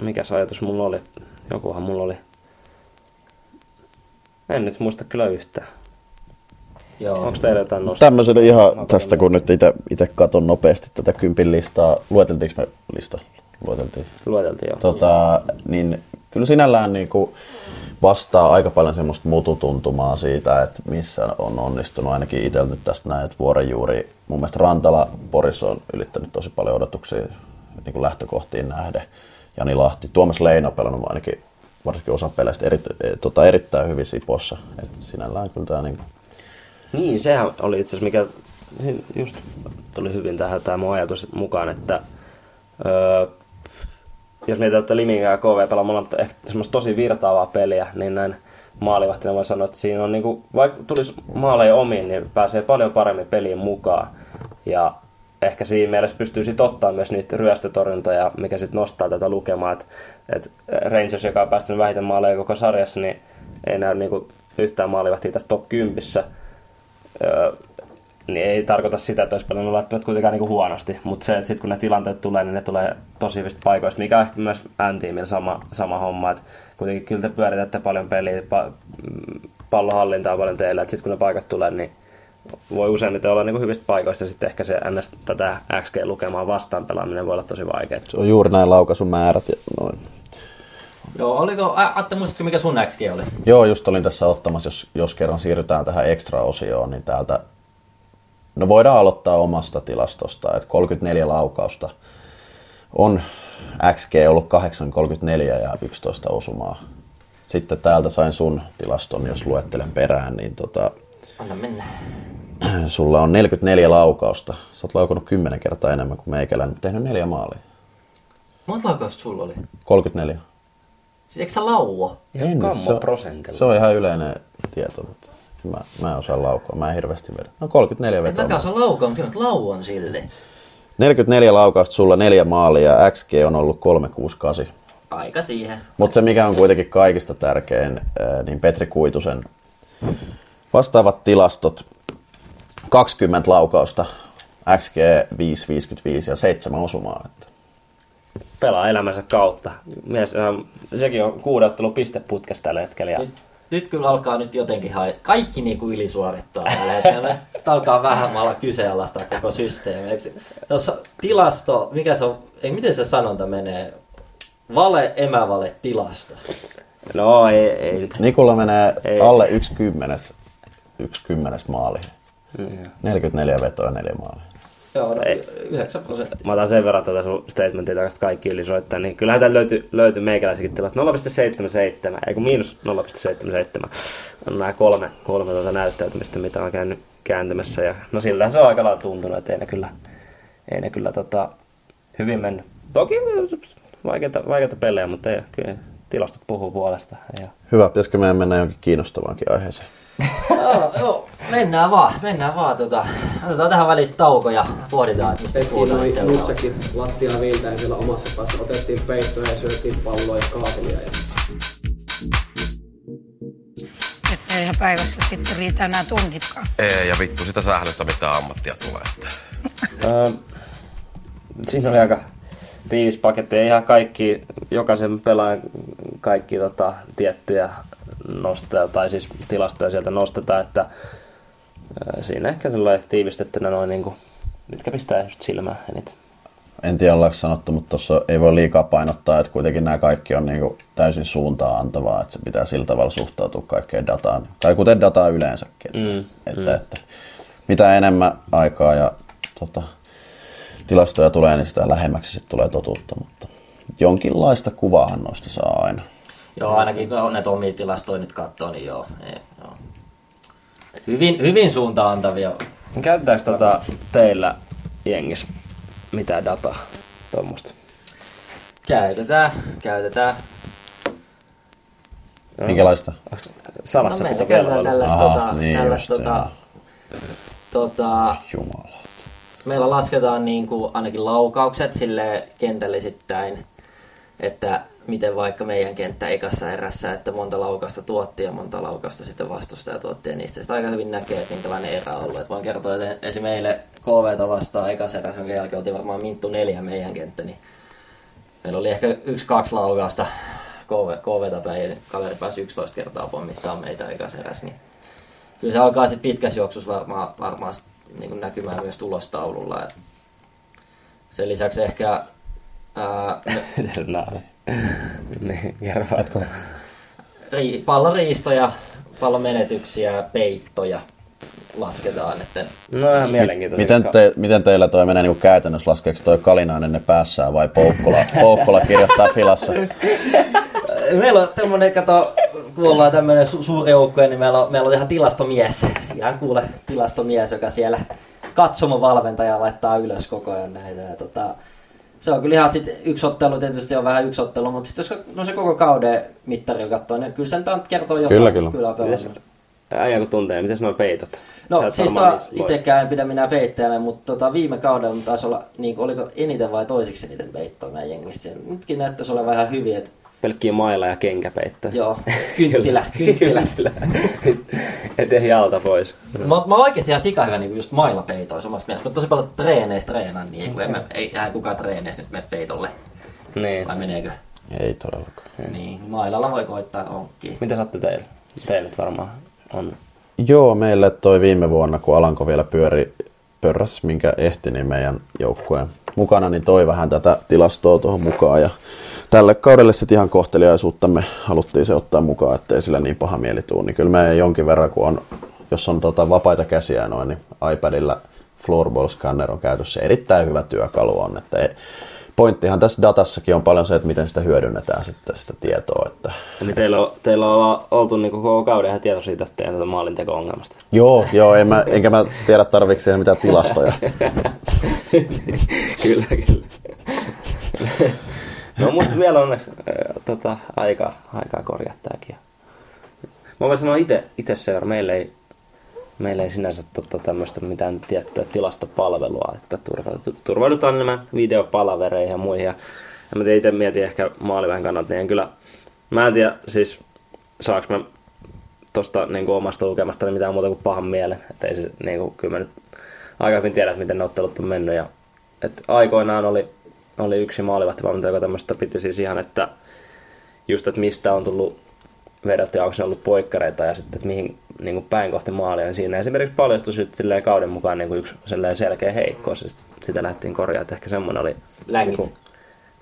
mikä se ajatus mulla oli, jokuhan mulla oli, en nyt muista kyllä yhtään. Joo. Onko teillä jotain nostaa? Tämmöiselle ihan tästä, kun nyt itse katon nopeasti tätä kympin listaa. Lueteltiinko me lista? Lueteltiin. Lueteltiin, joo. Tota, niin kyllä sinällään niin kuin vastaa aika paljon semmoista mututuntumaa siitä, että missä on onnistunut. Ainakin itse nyt tästä näin, että vuoren juuri, mun mielestä Rantala Porissa on ylittänyt tosi paljon odotuksia niin kuin lähtökohtiin nähden. Jani Lahti, Tuomas Leino pelannut ainakin varsinkin osa peleistä eri, tota, erittäin hyvin Sipossa. Et sinällään kyllä tämä niin niin, sehän oli itse asiassa, mikä just tuli hyvin tähän tämä mun ajatus mukaan, että öö, jos mietitään, että Liminga ja KV pelaa ehkä tosi virtaavaa peliä, niin näin maalivahtina voi sanoa, että siinä on niinku, vaikka tulisi maaleja omiin, niin pääsee paljon paremmin peliin mukaan. Ja ehkä siinä mielessä pystyy sitten ottaa myös niitä ryöstötorjuntoja, mikä sitten nostaa tätä lukemaa, että et Rangers, joka on päästänyt vähiten maaleja koko sarjassa, niin ei näy niinku yhtään maalivahtia tässä top 10 öö, niin ei tarkoita sitä, että olisi pelannut välttämättä kuitenkaan niin huonosti, mutta se, että sitten kun ne tilanteet tulee, niin ne tulee tosi hyvistä paikoista, mikä on ehkä myös n sama, sama homma, että kuitenkin kyllä te pyöritätte paljon peliä, pa, pallohallintaa paljon teillä, että sitten kun ne paikat tulee, niin voi useimmiten olla niin hyvistä paikoista ja sitten ehkä se ns. tätä XG-lukemaa vastaan pelaaminen voi olla tosi vaikeaa. Se on juuri näin laukaisumäärät ja noin. Joo, oliko, Atte, muistatko mikä sun XG oli? Joo, just olin tässä ottamassa, jos, jos kerran siirrytään tähän extra-osioon, niin täältä, no voidaan aloittaa omasta tilastosta, että 34 laukausta on XG ollut 8,34 ja 11 osumaa. Sitten täältä sain sun tilaston, jos luettelen perään, niin tota, Anna mennä. Sulla on 44 laukausta. Sä oot laukunut 10 kertaa enemmän kuin meikäläinen, mutta tehnyt neljä maalia. Monta laukausta sulla oli? 34. Siis eikö sä lauo? En, se, prosentilla. se on ihan yleinen tieto, mutta mä, mä en osaa laukua. Mä en hirveästi vedä. No 34 vetoa. En mäkään osaa laukua, mutta lauan sille. 44 laukausta, sulla neljä maalia, XG on ollut 368. Aika siihen. Mutta se mikä on kuitenkin kaikista tärkein, niin Petri Kuitusen vastaavat tilastot, 20 laukausta, XG 555 ja 7 osumaa. Että pelaa elämänsä kautta. Mies, sekin on kuudeottelu pisteputkesta tällä hetkellä. Ja... Nyt, nyt kyllä alkaa nyt jotenkin hai... kaikki niin kuin ylisuorittaa tällä hetkellä. alkaa vähän maalla kyseenalaistaa koko systeemi. Tuossa tilasto, mikä se on, ei miten se sanonta menee? Vale, emävale, tilasto. No ei, ei. Nikulla menee ei. alle yksi kymmenes, yksi kymmenes maali. Mm. 44 vetoa ja neljä maalia. Joo, no, ei. 9 prosenttia. Mä otan sen verran tätä sun statementia takaisin kaikki ylisoittaa, niin kyllähän täällä löytyy, löytyy meikäläisikin tilat 0,77, ei kun miinus 0,77 on nämä kolme, kolme tuota näyttäytymistä, mitä on käynyt kääntymässä. Ja, no sillä se on aika lailla tuntunut, että ei ne kyllä, ei ne kyllä tota, hyvin mennyt. Toki vaikeita, vaikeita pelejä, mutta ei, kyllä tilastot puhuu puolesta. Ja... Hyvä, pitäisikö meidän mennä jonkin kiinnostavaankin aiheeseen? Joo, joo, mennään vaan, mennään vaan. Tota, otetaan tähän väliin tauko ja pohditaan, että mistä puhutaan noin nutsakit lattiaa viiltä ja siellä omassa päässä otettiin peittoja ja syötiin palloa ja kaasuja. Ja... Että eihän päivässä sitten riitä enää tunnitkaan. Ei, ja vittu sitä sählöstä mitä ammattia tulee. Että. siinä oli aika tiivis paketti. Ei ihan kaikki, jokaisen pelaajan kaikki tota, tiettyjä nostetaan, tai siis tilastoja sieltä nostetaan, että Siinä ehkä sellainen tiivistettynä noin niinku, mitkä pistää just silmään eniten. En tiedä ollaanko sanottu, mutta tuossa ei voi liikaa painottaa, että kuitenkin nämä kaikki on niinku täysin suuntaa antavaa, että se pitää sillä tavalla suhtautua kaikkeen dataan. Tai kuten dataa yleensäkin. Että, Mm, että, mm. että mitä enemmän aikaa ja tota, tilastoja tulee, niin sitä lähemmäksi sit tulee totuutta. Mutta jonkinlaista kuvaahan noista saa aina. Joo, ainakin kun näitä omia tilastoja nyt katsoo, niin joo. Ei, joo. Hyvin, hyvin suuntaan antavia. Käytetäänkö tota teillä jengissä mitään dataa tuommoista? Käytetään, käytetään. Minkälaista? Salassa no, meillä käytetään tällaista, Aha, tota, niin tällaista just, tota, tota, Jumala. meillä lasketaan niin kuin ainakin laukaukset sille kentällisittäin, että miten vaikka meidän kenttä ekassa erässä, että monta laukausta tuotti ja monta laukausta sitten vastustaja tuotti ja niistä sitten aika hyvin näkee, että minkälainen erä on ollut. Et voin kertoa, että esim. meille KVta vastaan ekassa erässä, jonka jälkeen oltiin varmaan minttu neljä meidän kenttä, niin meillä oli ehkä yksi-kaksi laukausta KV, KVta päin, kaveri pääsi 11 kertaa pommittaa meitä ekassa erässä, niin kyllä se alkaa sitten pitkässä juoksussa varmaan, varmaan niin näkymään myös tulostaululla. Et sen lisäksi ehkä ää. niin, kerro vaan. ri, palloriistoja, pallomenetyksiä, peittoja lasketaan. Että No ihan mielenkiintoista. Miten, te, miten teillä toi menee niin käytännössä? Laskeeko toi Kalinainen ne päässään vai Poukkola, Poukkola kirjoittaa filassa? Meillä on tämmönen, kato, kun ollaan tämmönen su- suuri joukko, niin meillä on, meillä on ihan tilastomies. Ihan kuule tilastomies, joka siellä katsomovalmentaja laittaa ylös koko ajan näitä. Ja tota, se on kyllä ihan sit yksi ottelu, tietysti on vähän yksi ottelu, mutta sitten jos no se koko kauden mittari katsoo, niin kyllä sen kertoo jotain. Kyllä, kyllä. kyllä Mites, äijä kun tuntee, mitäs nuo peitot? Sä No oot siis tota, itsekään en pidä minä peittäjänä, mutta tota, viime kaudella taisi olla, niin, oliko eniten vai toisiksi eniten peittoa meidän jengistä. Nytkin näyttäisi olevan ihan hyviä, että Pelkkiä mailla ja kenkäpeitto. Joo, kynttilä, kynttilä. Et ehdi alta pois. Mä, mä oon oikeesti ihan sika hyvä niin just mailapeitoissa omasta mielestä. Mä tosi paljon treeneistä treenaan, niin kun en mä, ei eihän kukaan treeneissä nyt mene peitolle. Niin. Vai meneekö? Ei todellakaan. Niin, mailalla voi koittaa onkkiin. Mitä saatte teille? Teille varmaan on. Joo, meille toi viime vuonna, kun Alanko vielä pyöri pörräs, minkä ehti, niin meidän joukkueen mukana, niin toi vähän tätä tilastoa tuohon mukaan. Ja tälle kaudelle sitten ihan kohteliaisuutta me haluttiin se ottaa mukaan, ettei sillä niin paha mieli tuu. Niin kyllä me jonkin verran, kun on, jos on tota vapaita käsiä noin, niin iPadilla Floorball Scanner on käytössä. Erittäin hyvä työkalu on. Että ei, pointtihan tässä datassakin on paljon se, että miten sitä hyödynnetään sitten sitä tietoa. Että Eli teillä on, teillä on oltu niinku koko kauden ihan tietoisia tästä teidän tätä maalinteko-ongelmasta. Joo, joo, en mä, enkä mä tiedä tarvitse siihen mitään tilastoja. kyllä, kyllä. No mutta vielä onneksi äh, tota, aikaa, aikaa korjata tääkin. Mä voin sanoa itse, itse seura, meillä ei, meillä ei sinänsä tota, tämmöistä mitään tiettyä tilastopalvelua, että turvaudutaan, enemmän videopalavereihin ja muihin. Ja, mä itse mietin ehkä maalivähän kannalta, niin en kyllä, mä en tiedä siis saaks mä tosta niin kuin omasta lukemasta mitään muuta kuin pahan mielen. Että ei se, niin kuin, kyllä mä nyt aika hyvin tiedän, miten ne ottelut on mennyt. Ja, et aikoinaan oli, oli yksi maalivahtivalmentaja, joka tämmöistä piti siis ihan, että just, että mistä on tullut vedetty ja onko ne ollut poikkareita ja sitten, että mihin niin kuin päin kohti maalia, niin siinä esimerkiksi paljastui sitten kauden mukaan niin kuin yksi sellainen selkeä heikkous, ja sit sitä lähtiin korjaamaan, että ehkä semmoinen oli... Längit. Niin kuin,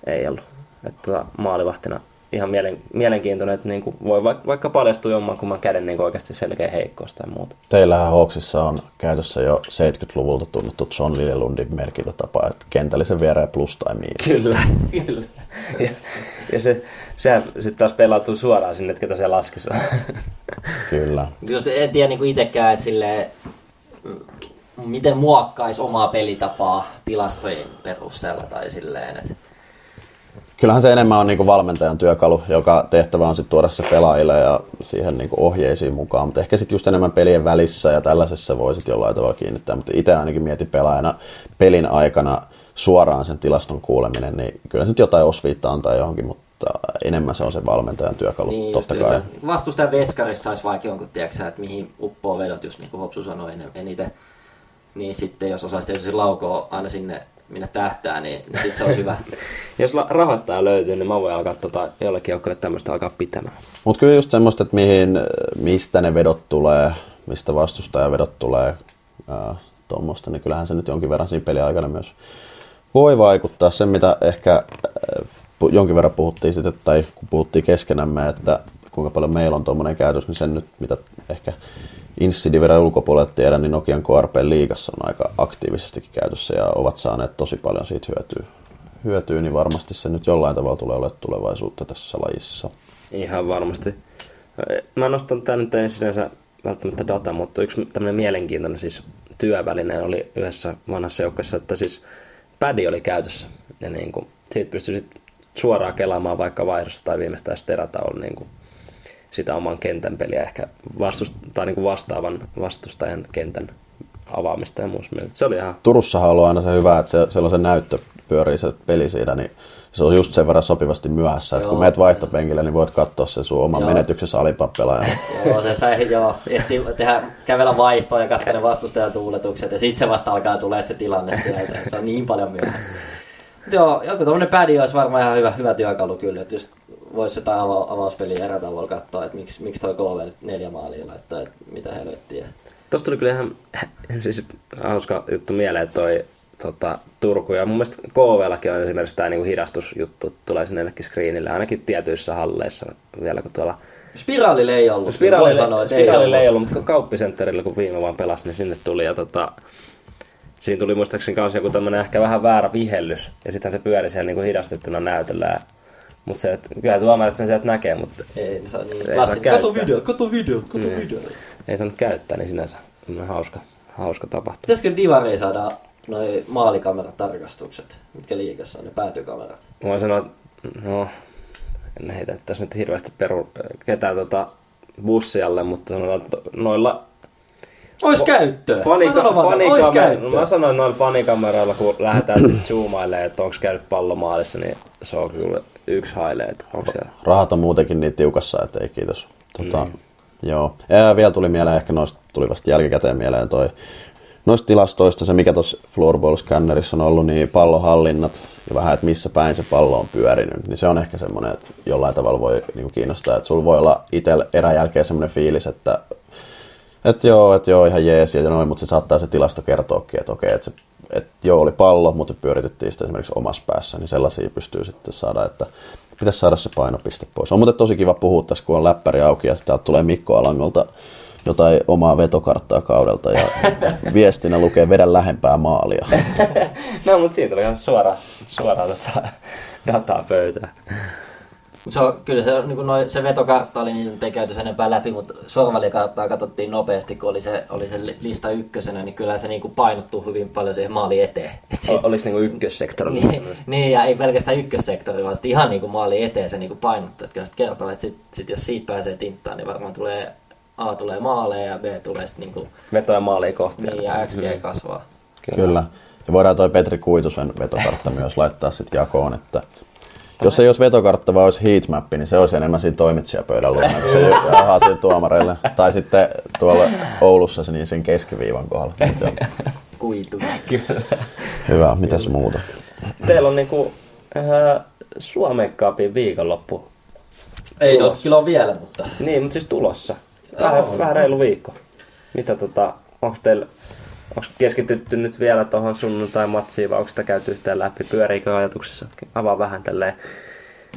ei ollut. Että tota, maalivahtina ihan mielen, mielenkiintoinen, että niin kuin voi vaikka, vaikka paljastua jomman kumman käden niin oikeasti selkeä heikkous tai muuta. Teillähän Hawksissa on käytössä jo 70-luvulta tunnettu John Liljelundin merkintätapa, että kentällisen viereen plus tai miinus. Kyllä, kyllä. Ja, ja se, sehän sitten taas pelautuu suoraan sinne, että ketä se laskissa. Kyllä. Just en tiedä niin itsekään, että silleen, mm, miten muokkaisi omaa pelitapaa tilastojen perusteella tai silleen. Että Kyllähän se enemmän on niinku valmentajan työkalu, joka tehtävä on sitten tuoda se pelaajille ja siihen niinku ohjeisiin mukaan. Mutta ehkä sitten just enemmän pelien välissä ja tällaisessa voi sitten jollain tavalla kiinnittää. Mutta itse ainakin mietin pelaajana pelin aikana suoraan sen tilaston kuuleminen, niin kyllä se nyt jotain osviittaa antaa johonkin, mutta enemmän se on se valmentajan työkalu, niin, totta just, kai. Vastustajan veskarissa saisi vaikka jonkun, tiedätkö, että mihin uppoo vedot, just niin kuin Hopsu sanoi en- eniten. Niin sitten jos osaisi tietysti laukoa aina sinne, minne tähtää, niin, niin sitten se olisi hyvä. Jos rahoittaja löytyy, niin mä voin alkaa tota, jollekin joukkueelle tämmöistä alkaa pitämään. Mutta kyllä just semmoista, että mihin, mistä ne vedot tulee, mistä vastustajavedot tulee tuommoista, niin kyllähän se nyt jonkin verran siinä peliaikana myös voi vaikuttaa. Se, mitä ehkä ää, jonkin verran puhuttiin sitten, tai kun puhuttiin keskenämme, että kuinka paljon meillä on tuommoinen käytös, niin sen nyt, mitä ehkä Insidiveran ulkopuolelle tiedän, niin Nokian KRP liigassa on aika aktiivisestikin käytössä ja ovat saaneet tosi paljon siitä hyötyä. Hyötyä, niin varmasti se nyt jollain tavalla tulee olemaan tulevaisuutta tässä lajissa. Ihan varmasti. Mä nostan tän nyt ei sinänsä välttämättä data, mutta yksi tämmöinen mielenkiintoinen siis työväline oli yhdessä vanhassa joukkueessa, että siis pädi oli käytössä. Ja niin kuin, siitä pystyi sit suoraan kelaamaan vaikka vaihdossa tai viimeistään sterataulla niin kuin sitä oman kentän peliä, ehkä vastust, tai niin kuin vastaavan vastustajan kentän avaamista ja muussa mielessä. Se oli ihan Turussahan on aina se hyvä, että se, siellä on se näyttö pyörii se peli siinä, niin se on just sen verran sopivasti myöhässä, että kun meet vaihtopenkille, niin voit katsoa sen sun oman Joo. menetyksessä alipapelaajan. Joo, se sai joo, ehti tehdä, kävellä vaihtoa ja katsoa ne vastustajan tuuletukset ja sitten se vasta alkaa tulee se tilanne sieltä. Se on niin paljon. Mut Joo, joku tommonen pädi olisi varmaan ihan hyvä, hyvä työkalu kyllä, että just voisi jotain ava, avauspeliä erätavoilla katsoa, että miksi, miksi toi KV neljä maalia laittaa, että mitä helvettiä. Tuosta tuli kyllä ihan siis hauska juttu mieleen toi tota, Turku. Ja mun mielestä KVllakin on esimerkiksi tämä niinku hidastusjuttu, tulee sinne jonnekin screenille, ainakin tietyissä halleissa vielä kun tuolla Spiraalilla ei ollut. Spiraalille, sanoa, että spiraalille ei ollut. ollut, mutta kauppisentterillä kun viime vaan pelasi, niin sinne tuli ja tota, siinä tuli muistaakseni kanssa joku tämmönen ehkä vähän väärä vihellys ja sitten se pyöri siellä niinku hidastettuna näytöllä. Mutta se, että kyllä tuomarit että sen sieltä näkee, mutta Ei, se on niin ei klassinen. Kato video, kato video, kato Niin. video. Ei saanut käyttää, niin sinänsä tämmönen hauska, hauska tapahtuma. Pitäisikö Divari saada noi maalikameраtarkastukset, mitkä liikassa on, ne päätykamerat? Voin sanoa, että no, en heitä tässä nyt hirveästi peru, ketään tota bussialle, mutta sanotaan, että noilla Ois käyttöä. Fanika, Mä sanon vaan, ois käyttöä. mä sanoin, että noilla fanikameroilla, kun lähdetään zoomailemaan, että onko käynyt pallomaalissa, niin se on kyllä yksi haile, että onko siellä. Rahat on muutenkin niin tiukassa, että ei kiitos. Tota, Niin. Joo. Ja vielä tuli mieleen, ehkä noista tuli vasta jälkikäteen mieleen toi noista tilastoista se, mikä tuossa floorball-scannerissa on ollut, niin pallohallinnat ja vähän, että missä päin se pallo on pyörinyt, niin se on ehkä semmoinen, että jollain tavalla voi niin kiinnostaa, että sulla voi olla itsellä erän jälkeen semmoinen fiilis, että että joo, että joo, ihan jees ja noin, mutta se saattaa se tilasto kertoakin, että okei, että, se, että joo, oli pallo, mutta pyöritettiin sitä esimerkiksi omassa päässä, niin sellaisia pystyy sitten saada, että pitäisi saada se painopiste pois. On muuten tosi kiva puhua tässä, kun on läppäri auki ja täältä tulee Mikko Alangolta jotain omaa vetokarttaa kaudelta ja viestinä lukee vedä lähempää maalia. No, mutta siitä oli ihan suora, suoraan tota, dataa pöytään. Se on, kyllä se, niin kuin noi, se vetokartta oli, niin ei käyty sen enempää läpi, mutta sorvalikarttaa katsottiin nopeasti, kun oli se, oli se li- lista ykkösenä, niin kyllä se niin kuin painottuu hyvin paljon siihen maali eteen. Et O- Olis niinku ykkössektorilla. niin, niin, ja ei pelkästään ykkössektori, vaan sitten ihan niin kuin maali eteen se niin kuin painottuu. Että kyllä se kertoo, että sit, sit jos siitä pääsee tinttaan, niin varmaan tulee A tulee maaleja ja B tulee sitten niin kuin, Vetoja maalia kohti. niin, ja XG kasvaa. Kyllä. Kyllä. Ja voidaan toi Petri Kuitusen vetokartta myös laittaa sitten jakoon, että jos ei olisi vetokartta, vaan olisi heatmappi, niin se olisi enemmän siinä toimitsijapöydän luona, kun se jahaa siihen tuomareille. Tai sitten tuolla Oulussa se niin sen keskiviivan kohdalla. Se on Kuitu. hyvä. Mitäs muuta? Teillä on niinku äh, Suomen Cupin viikonloppu. Ei no, Tulossa. kyllä on vielä, mutta Niin, mutta siis tulossa. Vähän, vähän reilu viikko. Mitä tota, onko teillä Onko keskitytty nyt vielä tuohon sunnuntai-matsiin vai onko sitä käyty yhteen läpi? Pyöriikö ajatuksessa? Avaa vähän tälleen.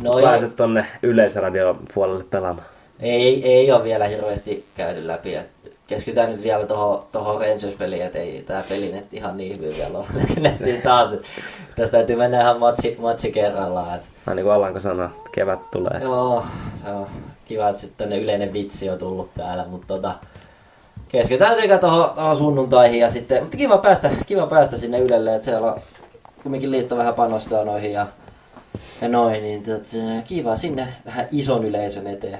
No No pääset tonne yleisradion puolelle pelaamaan. Ei, ei ole vielä hirveästi käyty läpi. Et keskitytään nyt vielä tuohon toho Rangers-peliin, että ei tämä peli nyt ihan niin hyvin vielä ole. Taas, tästä täytyy mennä ihan matsi, matsi kerrallaan. Et, Ai niin kuin Alanko sanoi, kevät tulee. joo, se on kiva, että sitten yleinen vitsi on tullut täällä, mutta tota, keskitytään tuohon, tuohon sunnuntaihin ja sitten, mutta kiva päästä, kiva päästä sinne Ylelle, että siellä on kumminkin liitto vähän panostaa noihin ja, ja noin, niin tot, kiva sinne vähän ison yleisön eteen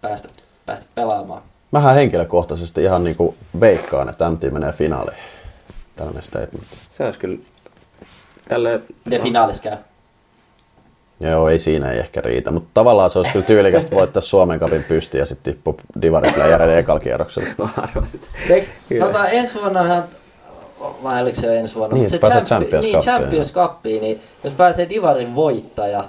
päästä, päästä pelaamaan. Mähän henkilökohtaisesti ihan niinku veikkaan, että MT menee finaaliin. Tällainen statement. Se olisi kyllä tälle... Miten finaalis käy? Joo, ei siinä ei ehkä riitä, mutta tavallaan se olisi kyllä tyylikästä voittaa Suomen kapin pysti ja sitten tippua divaripläjäreiden ekalla kierroksella. No. Eiks, Kyllä. tota, ensi vuonna vai oliko se ensi vuonna? Niin, se pääsee champi- Champions niin, Champions Cupiin, niin jos pääsee Divarin voittaja,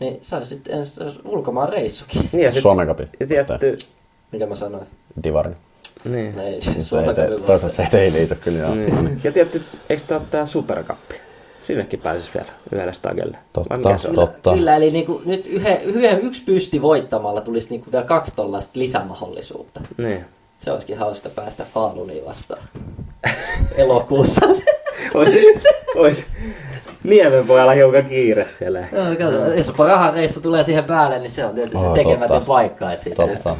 niin se olisi sitten ensi ulkomaan reissukin. Niin, ja sit, Suomen kapin. Ja tietty, Mitä mä sanoin? Divarin. Niin. No ei, Se ei te, toisaalta se ei liity kyllä. Joo. Niin. Ja tietysti, eikö tää ole tää superkappi? Sinnekin pääsis vielä yhdelle stagelle. Totta, totta. Kyllä, eli niinku, nyt yhden, yhden, yksi pysti voittamalla tulisi niinku vielä kaksi tollaista lisämahdollisuutta. Niin. Se olisikin hauska päästä Faluniin vastaan elokuussa. Ois, ois Niemen pojalla hiukan kiire siellä. Joo, kato, jos jopa rahareissu tulee siihen päälle, niin se on tietysti Oh, tekemätön totta. paikka. Et siitä Totta.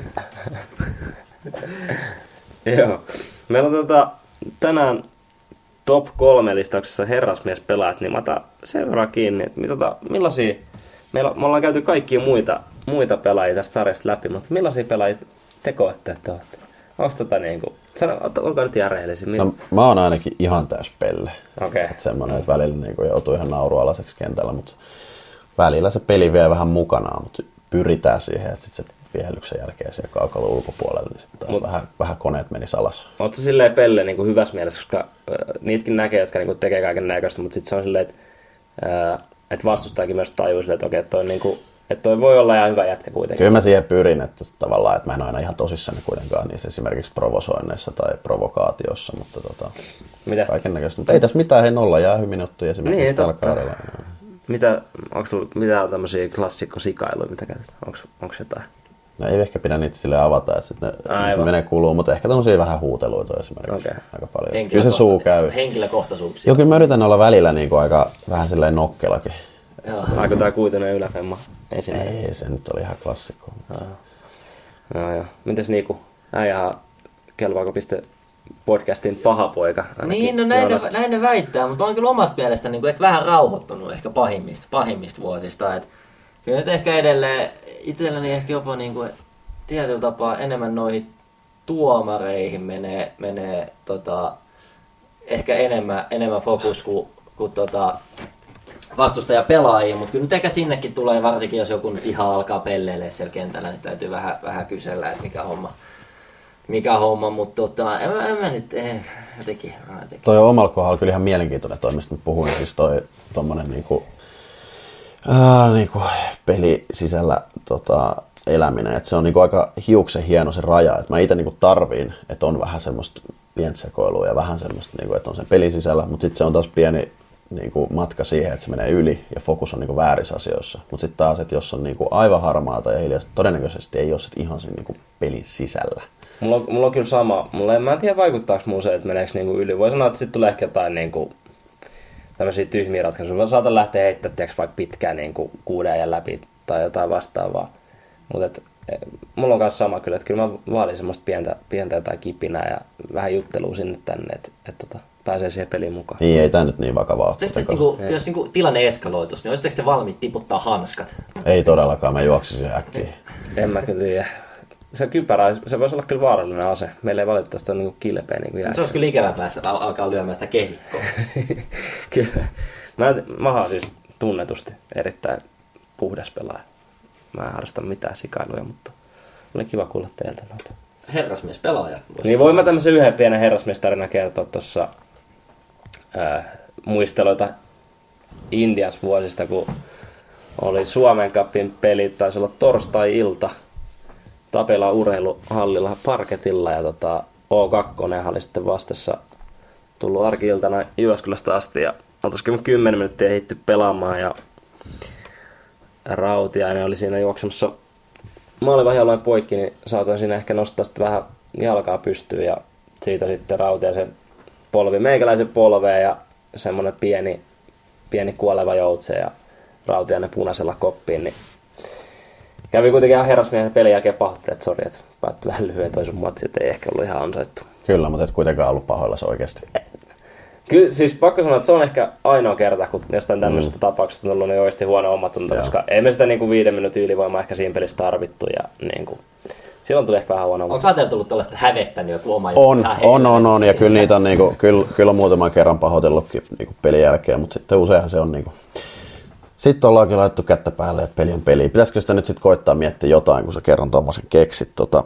Joo. Meillä on tota, tänään top kolme listauksessa herrasmiespelaajat, niin mä otan sen verran kiinni, että tota, millaisia, meillä, me ollaan käyty kaikkia muita, muita pelaajia tästä sarjasta läpi, mutta millaisia pelaajia te koette, että olette? Onko tota niinku, sano, olkaa nyt ihan rehellisiä. No, mä oon ainakin ihan täys pelle. Okei. Et semmonen, että välillä niin joutuu ihan naurualaiseksi kentällä, mutta välillä se peli vie vähän mukanaan, mutta pyritään siihen, että sit se viehellyksen jälkeen siellä kaukalon ulkopuolella, niin sitten taas Mut- vähän, vähän koneet meni alas. Oletko silleen pelle niin kuin hyvässä mielessä, koska äh, niitäkin näkee, jotka niin kuin tekee kaiken näköistä, mutta sitten se on silleen, että, äh, että vastustajakin myös tajuu silleen, että okei, että toi, niin kuin, että toi voi olla ihan hyvä jätkä kuitenkin. Kyllä mä siihen pyrin, että tavallaan, että mä en aina ihan tosissani kuitenkaan niissä esimerkiksi provosoinneissa tai provokaatiossa, mutta tota, Mitäs? kaiken näköistä. Mutta ei tässä mitään, hei nolla jäähy minuuttia esimerkiksi Niin, tällä kaudella. Mitä, onko sulla mitä tämmöisiä klassikkosikailuja, mitä käytetään? Onko, onko jotain? No ei ehkä pidä niitä sille avata, että sitten ne Aivan. menee kuluun, mutta ehkä tämmöisiä vähän huuteluita esimerkiksi Okei. aika paljon. Kyllä se suu käy. Henkilökohtaisuuksia. Joo, kyllä mä yritän olla välillä niin kuin aika vähän silleen nokkelakin. Joo. Aiko tää kuitenkin yläfemma esine? Ei, se nyt oli ihan klassikko. Joo, joo. Mites Niku? Äijä kelpaako piste podcastin paha poika? ainakin Niin, no näin ne, näin ne väittää, mutta mä oon kyllä omasta mielestä niin kuin ehkä vähän rauhoittunut ehkä pahimmista, pahimmista vuosista. Et kyllä nyt ehkä edelleen itselläni ehkä jopa niin kuin tietyllä tapaa enemmän noihin tuomareihin menee, menee tota, ehkä enemmän, enemmän fokus kuin, kuin tota, vastustaja pelaajiin, mutta kyllä nyt ehkä sinnekin tulee, varsinkin jos joku nyt ihan alkaa pelleilee siellä kentällä, niin täytyy vähän, vähän kysellä, että mikä homma, mikä homma, mutta tota, en, mä- en mä nyt, en, jotenkin, jotenkin. Toi on omalla kohdalla kyllä ihan mielenkiintoinen toi, mistä puhuin. Siis toi tommonen niinku, ää, niinku peli sisällä tota, eläminen. Et se on niinku aika hiuksen hieno se raja. Et mä itse niinku tarviin, että on vähän semmoista pientä sekoilua ja vähän semmoista, niinku, että on sen pelin sisällä. Mutta sitten se on taas pieni niinku, matka siihen, että se menee yli ja fokus on niinku väärissä asioissa. Mutta sitten taas, että jos on niinku aivan harmaata ja hiljaista, todennäköisesti ei ole ihan siinä niinku pelin sisällä. Mulla on, mulla on kyllä sama. Mulla en, mä en tiedä vaikuttaako mulla se, että meneekö niinku yli. Voi sanoa, että sitten tulee ehkä jotain niinku, tämmöisiä tyhmiä ratkaisuja. Mä saatan lähteä heittämään tiiäks, vaikka pitkään niinku kuuden ajan läpi tai jotain vastaavaa. Mutta mulla on myös sama kyllä, että kyllä mä vaadin semmoista pientä, pientä jotain kipinää ja vähän juttelua sinne tänne, että et, tota, pääsee siihen peliin mukaan. Niin ei tää nyt niin vakavaa. ole Sitten, kuitenkaan. niinku, jos niinku tilanne eskaloitus, niin olisitteko te valmiit tiputtaa hanskat? Ei todellakaan, mä juoksisin äkkiä. En mä kyllä tiedä. Se kypärä, se voisi olla kyllä vaarallinen ase. Meillä ei valitettavasti ole niinku kilpeä niinku Se olisi kyllä ikävä päästä al- alkaa lyömään sitä kehikkoa. Kyllä. Mä, mä oon siis tunnetusti erittäin puhdas pelaaja. Mä en harrasta mitään sikailuja, mutta oli kiva kuulla teiltä noita. Herrasmies pelaaja. Niin voin mä tämmöisen yhden pienen herrasmiestarina kertoa tuossa muisteluita Indias vuosista, kun oli Suomen Cupin peli, taisi olla torstai-ilta Tapela urheiluhallilla parketilla ja tota, O2 oli sitten vastassa tullut arki-iltana Jyväskylästä asti ja oltaisiin 10 minuuttia hitty pelaamaan ja Rautiainen oli siinä juoksemassa maalivahdin poikki, niin saatoin siinä ehkä nostaa sitten vähän jalkaa pystyyn ja siitä sitten Rautiaisen polvi meikäläisen polveen ja semmonen pieni, pieni kuoleva joutse ja Rautiainen punaisella koppiin, niin kävi kuitenkin ihan herrasmiehen pelin jälkeen pahoittelemaan, että sori, että päättyi vähän lyhyen toisen matsi, että ei ehkä ollut ihan ansaittu. Kyllä, mutta et kuitenkaan ollut pahoilla se oikeasti. Kyllä, siis pakko sanoa, että se on ehkä ainoa kerta, kun jostain tämmöisestä mm. tapauksesta on ollut niin oikeasti huono omatunto, Joo. koska ei me sitä niinku viiden minuutin ylivoimaa ehkä siinä pelissä tarvittu ja niinku, silloin tuli ehkä vähän huono Onko ajatellut tullut tällaista hävettänyt joku oma On, on, on, on, ja kyllä niitä on niinku, kyllä, kyllä on muutaman kerran pahoitellutkin niinku pelin jälkeen, mutta sitten useinhan se on niinku, sitten ollaankin laitettu kättä päälle, että peli on peli. Pitäisikö sitä nyt sitten koittaa miettiä jotain, kun sä kerran tommosen keksit, tota,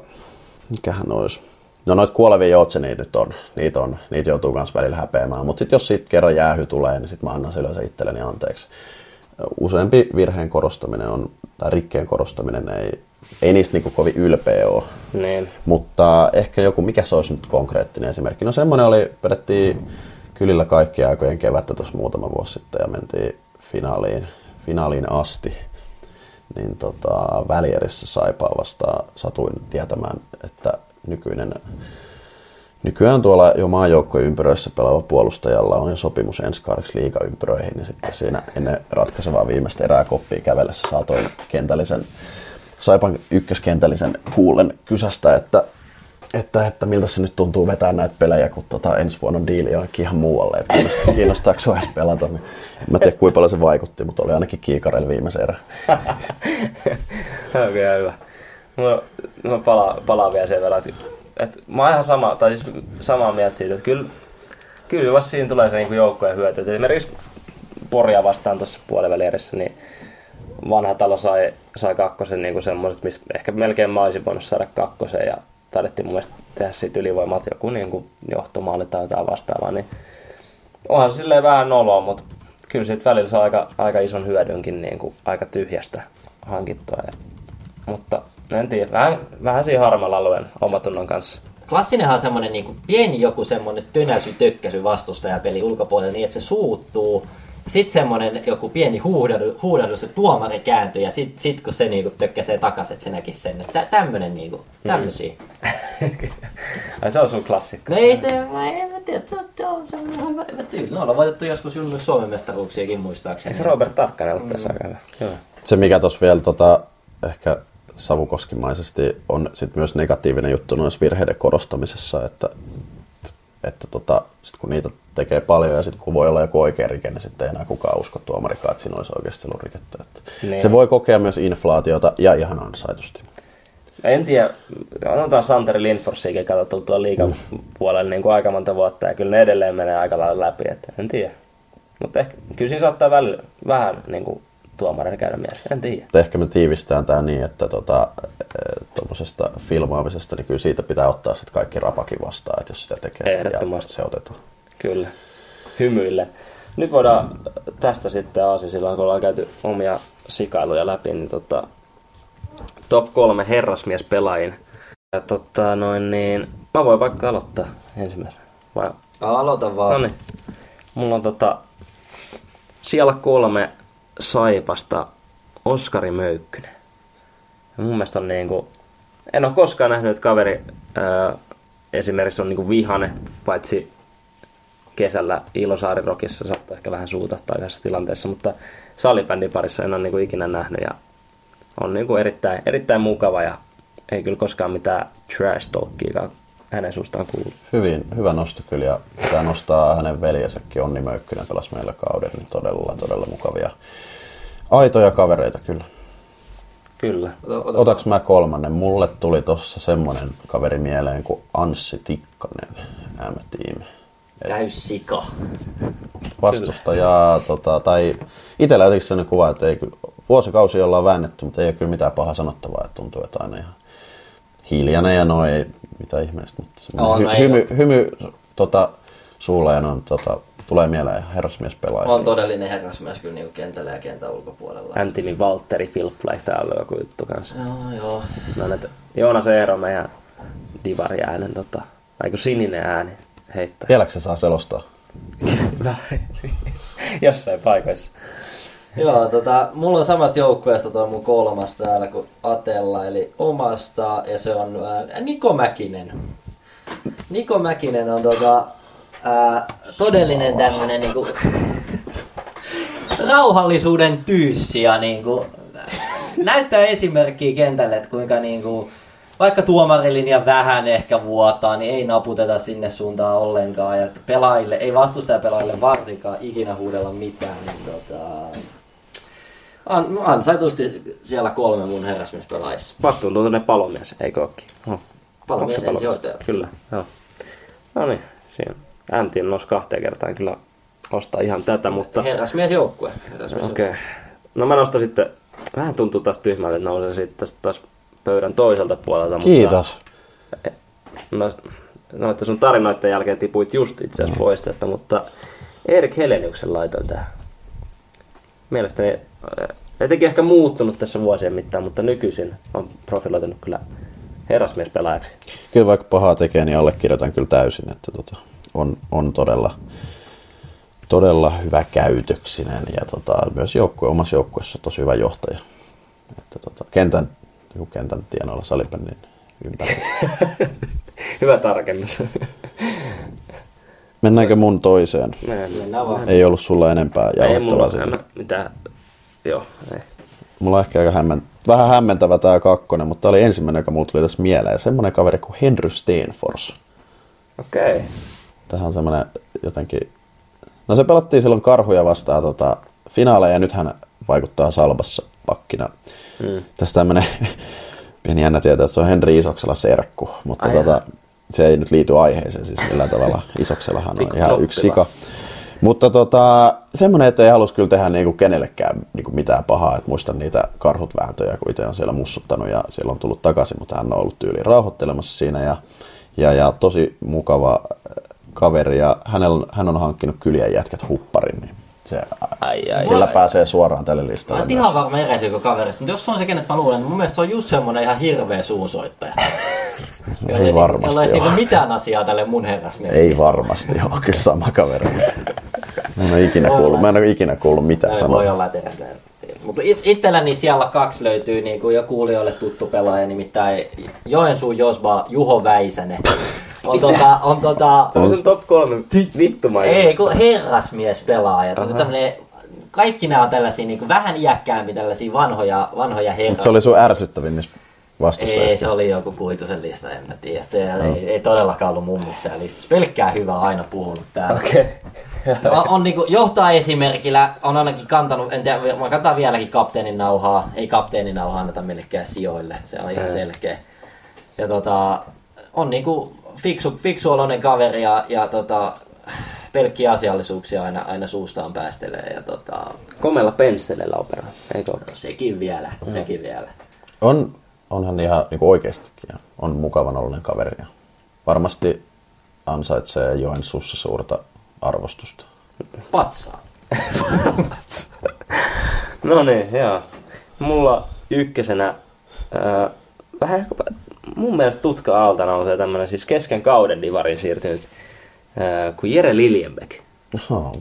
mikähän olisi? No noit kuolevia joutse niitä nyt on, niitä on, niitä joutuu myös välillä häpeämään, mutta sitten jos siitä kerran jäähy tulee, niin sitten mä annan se yleensä itselleni anteeksi. Useampi virheen korostaminen on, tai rikkeen korostaminen ei, ei niistä niinku kovin ylpeä ole. Niin. Mutta ehkä joku, mikä se olisi nyt konkreettinen esimerkki? No semmoinen oli, vedettiin kylillä kaikkien aikojen kevättä tuossa muutama vuosi sitten ja mentiin finaaliin, finaaliin asti. Niin tota, välierissä Saipaa vastaan satuin tietämään, että nykyinen Nykyään tuolla jo maajoukkojen ympyröissä pelaava puolustajalla on jo sopimus ensi kaudeksi liigaympyröihin, niin sitten siinä ennen ratkaisevaa viimeistä erää koppia kävellessä saatoin kentällisen, Saipan ykköskentällisen kuulen kysästä, että, että, että miltä se nyt tuntuu vetää näitä pelejä, kun tota, ensi vuonna on diili jonnekin ihan muualle, että kiinnostaa, kiinnostaako sinua edes pelata, niin en mä tiedä kuinka paljon se vaikutti, mutta oli ainakin kiikarella viimeisen erä. Okei, okay, hyvä. Mä, mä palaan, palaan vielä sen verran, että, että mä oon ihan sama, tai siis samaa mieltä siitä, että kyllä, kyllä vasta siinä tulee se niin joukkojen hyöty. Et esimerkiksi Poria vastaan tuossa puolivälierissä, niin vanha talo sai, sai kakkosen niin semmoiset, missä ehkä melkein mä olisin voinut saada kakkosen ja taidettiin mun mielestä tehdä siitä ylivoimat joku niin kuin johtomaali tai jotain vastaavaa, niin onhan se silleen vähän noloa, mutta kyllä siitä välillä saa aika, aika ison hyödynkin niin kuin aika tyhjästä hankittua. Ja, mutta en tiedä, vähän, vähän siinä harmalla alueen omatunnon kanssa. Klassinenhan on semmonen niinku pieni joku semmonen tönäsy, tökkäsy vastustajapeli ulkopuolella niin, että se suuttuu. Sitten semmonen joku pieni huudahdus, huudahdus se tuomari kääntyy ja sit, sit kun se niinku tökkäsee takas, että se näkisi sen. Tä, tämmönen niinku, tämmösiä. Ai se on sun klassikko. No ei se, mä en mä tiedä, se on, se on, se on ihan hyvä, hyvä tyyli. No ollaan voitettu joskus junnu Suomen mestaruuksiakin muistaakseni. Ei se Robert Tarkkanen ollut tässä hyvä. Joo. Se mikä tuossa vielä tota, ehkä savukoskimaisesti on sit myös negatiivinen juttu noissa virheiden korostamisessa, että, että tota, sit kun niitä tekee paljon ja sitten kun voi olla joku oikea rike, niin sitten ei enää kukaan usko tuomarikaan, että siinä olisi oikeasti ollut rikettä. Että Niin. Se voi kokea myös inflaatiota ja ihan ansaitusti. En tiedä, otetaan Santeri Lindforsiakin katsottu tuolla liikan puolella niin kuin aika monta vuotta ja kyllä ne edelleen menee aika lailla läpi, että en tiedä. Mutta ehkä, kyllä siinä saattaa välillä, vähän niin kuin tuomareiden käydä mielessä, en tiedä. Ehkä me tiivistään tämä niin, että tota, tuommoisesta filmaamisesta, niin kyllä siitä pitää ottaa sitten kaikki rapakin vastaan, että jos sitä tekee, Ehdottomasti. ja se otetaan. Kyllä, hymyille. Nyt voidaan tästä sitten aasisilla, kun ollaan käyty omia sikailuja läpi, niin tota, top kolme herrasmies pelaajin. Ja tota, noin niin, mä voin vaikka aloittaa ensimmäisenä. Vai? Aloita vaan. No niin. Mulla on tota, siellä kolme Saipasta Oskari Möykkynen. Ja mun mielestä on niinku, en ole koskaan nähnyt, että kaveri ää, esimerkiksi on niinku vihane, paitsi kesällä Ilosaarirokissa saattaa ehkä vähän suutahtaa yhdessä tilanteessa, mutta salibändin parissa en ole niinku ikinä nähnyt ja on niinku erittäin, erittäin mukava ja ei kyllä koskaan mitään trash talkia hänen suustaan kuulu. Hyvin, hyvä nosto kyllä ja pitää nostaa hänen veljensäkin Onni Möykkynen pelasi meillä kauden, niin todella, todella mukavia aitoja kavereita kyllä. Kyllä. Otaks mä kolmannen? Mulle tuli tossa semmonen kaveri mieleen kuin Anssi Tikkanen, M-tiimi. Täys sika. Vastustajaa, tota, tai itsellä jotenkin sellainen kuva, että ei vuosikausi ollaan väännetty, mutta ei ole kyllä mitään pahaa sanottavaa, että tuntuu, että aina ihan hiljainen ja no ei mitään ihmeellistä, mutta On, hy, no hymy, hymy tota, suulla ja no, tota, tulee mieleen herrasmies pelaaja. On todellinen herrasmies kyllä niinku kentällä ja kentän ulkopuolella. Antimi Valtteri Filppleich täällä on joku juttu kanssa. Joo, joo. No näitä Joonas Eero meidän divari äänen tota, aiku sininen ääni heittää. Vieläkö se saa selostaa? Jossain paikoissa. Joo, tota, mulla on samasta joukkueesta tuo mun kolmas täällä kuin Atella, eli omasta, ja se on ää, Niko Mäkinen. Niko Mäkinen on tota, ää, todellinen tämmönen niinku, rauhallisuuden tyyssi ja niinku, näyttää esimerkkiä kentälle, että kuinka niinku, vaikka tuomarilinja vähän ehkä vuotaa, niin ei naputeta sinne suuntaan ollenkaan. Ja pelaajille, ei vastustajapelaajille varsinkaan ikinä huudella mitään. Niin tota, an, ansaitusti siellä kolme mun herrasmiespelaajissa. Vastuuntuntoinen palomies, eikö ookin? Oh. Palomies Onko se ensihoitaja. Kyllä, joo. No niin, siinä. Antti on noussut kahteen kertaan kyllä ostaa ihan tätä, mutta... Herrasmies joukkue. Herrasmies Okei. Okay. No mä nostan sitten, vähän tuntuu taas tyhmältä, että nousen sitten tästä taas pöydän toiselta puolelta. Kiitos. Mutta mä, no, että sun tarinoiden jälkeen tipuit just itse asiassa pois tästä, mutta Erik Heleniuksen laitoin tähän. Mielestäni Jotenkin ehkä muuttunut tässä vuosien mittaan, mutta nykyisin on profiloitunut kyllä herrasmiespelaajaksi. Kyllä vaikka pahaa tekee, niin allekirjoitan kyllä täysin, että tota, on, on todella, todella hyvä käytöksinen ja tota, myös joukkue, omassa joukkueessa tosi hyvä johtaja. Että tota, kentän, joku kentän tienoilla salibändin ympärillä. Hyvä tarkennus. Mennäänkö mun toiseen? Mennään vaan. Ei ollut sulla enempää jauhettavaa siitä. mitään. Joo, ei. Mulla on ehkä aika hämmen... vähän hämmentävä tää kakkonen, mutta tää oli ensimmäinen, joka mulla tuli tässä mieleen. Semmonen kaveri kuin Henry Steenfors. Okei. Okay. Tähän on semmonen jotenkin... No se pelattiin silloin karhuja vastaan tota, finaaleja ja nyt hän vaikuttaa Salbassa pakkina. Mm. Tässä tämmönen pieni jännä tietää, että se on Henri Isoksella serkku, mutta Ai tota, se ei nyt liity aiheeseen siis millään tavalla. Isoksellahan on ihan yksi sika. Mutta tota, semmoinen, että ei halus kyllä tehdä niinku kenellekään niinku mitään pahaa. Et muistan niitä karhut vääntöjä, kun itse on siellä mussuttanut ja siellä on tullut takaisin, mutta hän on ollut tyyliin rauhoittelemassa siinä ja, ja, ja tosi mukava äh, kaveri ja hänellä, hän on hankkinut kylien jätkät hupparin, niin se, Ai, ai, sillä ai. pääsee suoraan tälle Mä listalle. en ihan varma eresikö kaverista, mutta jos se on se, kenet mä luulen, niin mun mielestä se on just semmonen ihan hirveä suunsoittaja. Ei varmasti Jolla ei ole. niinku mitään asiaa tälle mun herrasmiehelle. Ei varmasti ole, kyllä sama kaveri. Mä en ole ikinä kuullut, mä en ole ikinä kuullut mitään sanoa. voi olla, tehdään. Mutta it- itselläni siellä kaksi löytyy niin kuin jo kuulijoille tuttu pelaaja, nimittäin Joensuun Josba Juho Väisänen. On tota, on tota, Se on sen top kolme vittu ei, kun herrasmies pelaaja. Tämmönen, kaikki nämä on tällaisia niin kuin vähän iäkkäämpi, tällaisia vanhoja, vanhoja. Mutta se oli sun ärsyttävin niistä Ei, vastustajista. se oli joku kuitusen lista, en mä tiedä. Se ei, ei todellakaan ollut mun missään listassa. Pelkkää hyvää aina puhunut täällä. Okei. on, on niinku, johtaa esimerkillä, on ainakin kantanut, en tiedä, mä kantaa vieläkin kapteenin nauhaa. Ei kapteenin nauhaa anneta millekään sijoille, se on ihan selkeä. Ja tota, on niinku fiksu, fiksu oloinen kaveri ja, ja tota, pelkkiä asiallisuuksia aina, aina suustaan päästelee. Ja tota, Komella pensselillä operoi, eikö ole? sekin vielä, sekin vielä. On, onhan ihan niin oikeastikin. ja On mukavan oloinen kaveri. ja Varmasti ansaitsee Joensuussa suurta arvostusta. Patsaa. No niin, joo. Mulla ykkösenä, ää, vähän ehkä, mun mielestä tutka alta nousee tämmönen siis kesken kauden divarin siirtynyt, ää, kuin Jere Liljenbeck. Oho,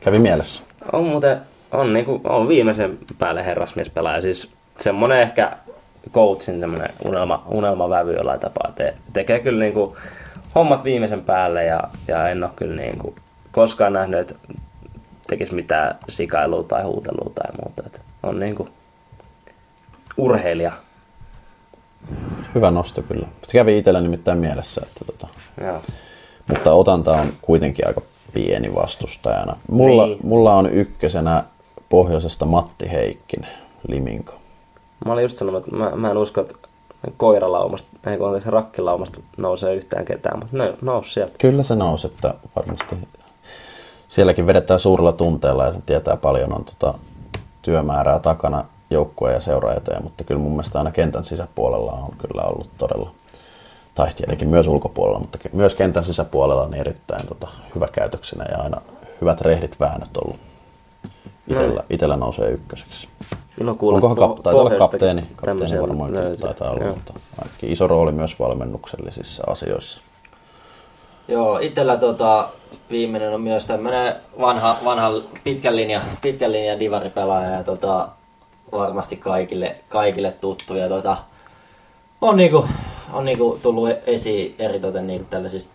kävi mielessä. On muuten, on, niinku, on viimeisen päälle herrasmiespelaaja. Siis semmonen ehkä coachin semmonen unelma, unelmavävy jollain tapaa. Te, tekee kyllä niinku hommat viimeisen päälle ja, ja en ole kyllä niinku koskaan nähnyt, että tekisi mitään sikailua tai huutelua tai muuta. Et on niinku urheilija. Hyvä nosto kyllä. Se kävi itsellä nimittäin mielessä. Että tota, Joo. mutta otanta on kuitenkin aika pieni vastustajana. Mulla, Niin. mulla on ykkösenä pohjoisesta Matti Heikkinen, Liminko. Mä olin just sanonut, että mä, mä en usko, että koiralaumasta, ei kun anteeksi, rakkilaumasta nousee yhtään ketään, mutta ne nous sieltä. Kyllä se nousi, että varmasti sielläkin vedetään suurella tunteella ja se tietää paljon on tota, työmäärää takana joukkueen ja seuraa eteen, mutta kyllä mun mielestä aina kentän sisäpuolella on kyllä ollut todella, tai tietenkin myös ulkopuolella, mutta myös kentän sisäpuolella niin erittäin tota, hyvä käytöksenä ja aina hyvät rehdit väännöt ollut. Itellä, itellä nousee ykköseksi. No kuule, Onkohan po- kap, taitaa olla kapteeni, kapteeni varmaan löytyy. taitaa olla, Joo. mutta ainakin iso rooli myös valmennuksellisissa asioissa. Joo, itellä tota, viimeinen on myös tämmönen vanha, vanha pitkän linjan, pitkän linjan divaripelaaja ja tota, varmasti kaikille, kaikille tuttu. Ja tota, on niinku, on niinku tullut esiin eritoten niinku tällaisista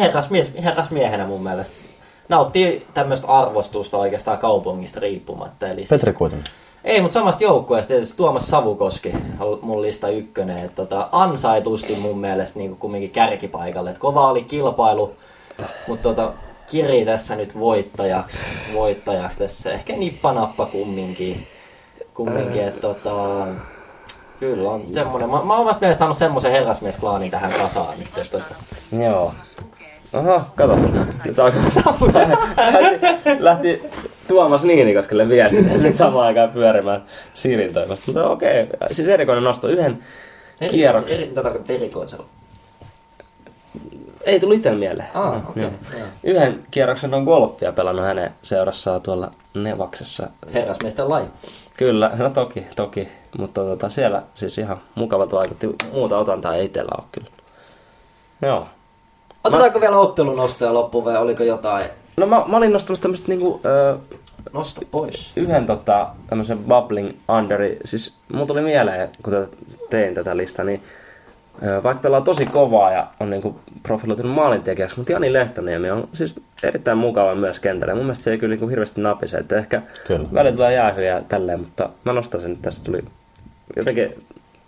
herrasmies, herrasmiehenä mun mielestä. Nauttii tämmöistä arvostusta oikeastaan kaupungista riippumatta. Eli Petri kuitenkin. ei, mutta samasta joukkueesta tietysti Tuomas Savukoski on mun lista ykkönen. Et tota, ansaitusti mun mielestä niin kumminkin kärkipaikalle. Et kova oli kilpailu, mutta tota, Kiri tässä nyt voittajaksi, voittajaksi tässä. Ehkä nippanappa kumminkin. Kumminkin että tota, kyllä on semmonen. Mä, mä oon omasta mielestä saanut semmoisen herrasmiesklaanin tähän kasaan. Nyt, että, tota, Joo. Aha, kato. Nyt alkaa lähti, lähti Tuomas Niinikoskelle viesti tässä nyt samaan aikaan pyörimään Sirin toimesta. Mutta okei, siis erikoinen nosto. Yhden kierroksen. Eri, mitä tarkoittaa erikoisella? Ei tuli itse mieleen. Ah, joo. joo. Yhden kierroksen on golfia pelannut hänen seurassaan tuolla Nevaksessa. Herrasmiesten laji. Kyllä, no toki, toki. Mutta tota, siellä siis ihan mukavat vaikutti. Muuta otantaa ei itsellä ole kyllä. Joo. Otetaanko vielä ottelun nostoja loppuun vai oliko jotain? No mä, mä olin nostanut tämmöstä niinku... Ö, Nosta pois. Yhden tota, tämmösen bubbling underi. Siis mulla tuli mieleen, kun tein tätä listaa, niin vaikka pelaa tosi kovaa ja on niinku profiloitunut maalintekijäksi, mutta Jani Lehtoniemi on siis erittäin mukava myös kentällä. Mun mielestä se ei kyllä niinku hirveästi napise, että ehkä Kyllä. välillä tulee jäähyjä tälleen, mutta mä nostan sen, että tästä tuli jotenkin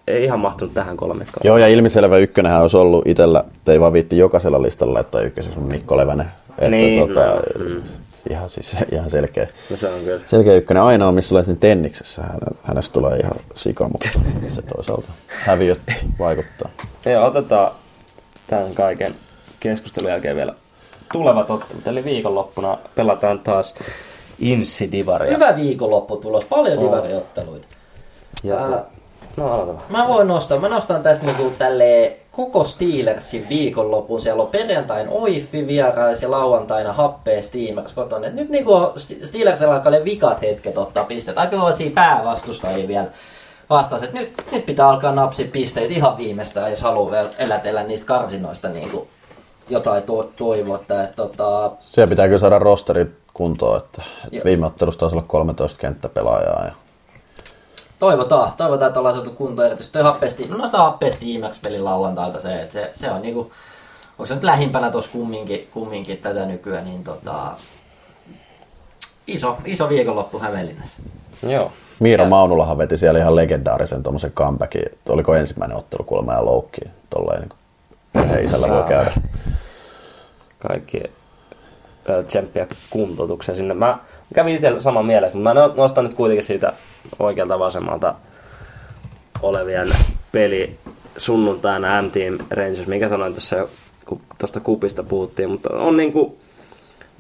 ei ihan mahtunut tähän kolmikkoon. Joo, ja ilmiselvä ykkönenhän olisi ollut itsellä, ei vaan viitti jokaisella listalla laittaa ykköseksi on Mikko Levänen. Että Niin, tota, no, mm. Ihan, siis, ihan selkeä, No se on kyllä. selkeä ykkönen. Ainoa, missä olisin tenniksessä, häne- hänestä tulee ihan sika, mutta se toisaalta häviöt vaikuttaa. Joo, otetaan tämän kaiken keskustelun jälkeen vielä tulevat ottelut. Eli viikonloppuna pelataan taas Insi-divaria. Hyvä viikonloppu tulos, paljon Oo. divariotteluita. Ja, Ää, no aloita vaan. Mä voin nostaa, mä nostan tästä niinku tälle koko Steelersin viikonlopun. Siellä on perjantain Oiffi vierais ja lauantaina happea Steamers kotona. Et nyt niinku Steelersilla alkaa ne vikat hetket ottaa pisteet. Aika sellaisia päävastustajia vielä vastaan. Et nyt, nyt pitää alkaa napsia pisteet ihan viimeistään, jos haluaa vielä elätellä niistä karsinoista niinku jotain to- toivottaa. Et tota, Siellä pitää kyllä saada rosteri kuntoon, että, että viime ottelussa taisi olla 13 kenttäpelaajaa. Ja Toivotaan, toivotaan, että ollaan saatu kuntoon erityisesti toi happesti, no noista happesti IMAX-pelin lauantailta se, että se, se on niinku, onko se nyt lähimpänä tuossa kumminkin, kumminkin tätä nykyään, niin tota, iso, iso viikonloppu Hämeenlinnassa. Joo. Miira Maunulahan veti siellä ihan legendaarisen tuommoisen comebackin. Oliko ensimmäinen ottelu kuulemma ja loukki. Tolleen niin perheisällä voi käydä. Kaikki ö, tsemppiä kuntoutukseen sinne. Mä kävin itse saman mielessä, mutta mä no- nostan nyt kuitenkin siitä oikealta vasemmalta olevien peli sunnuntaina M-Team Rangers, mikä sanoin kun tuosta kupista puhuttiin, mutta on niinku,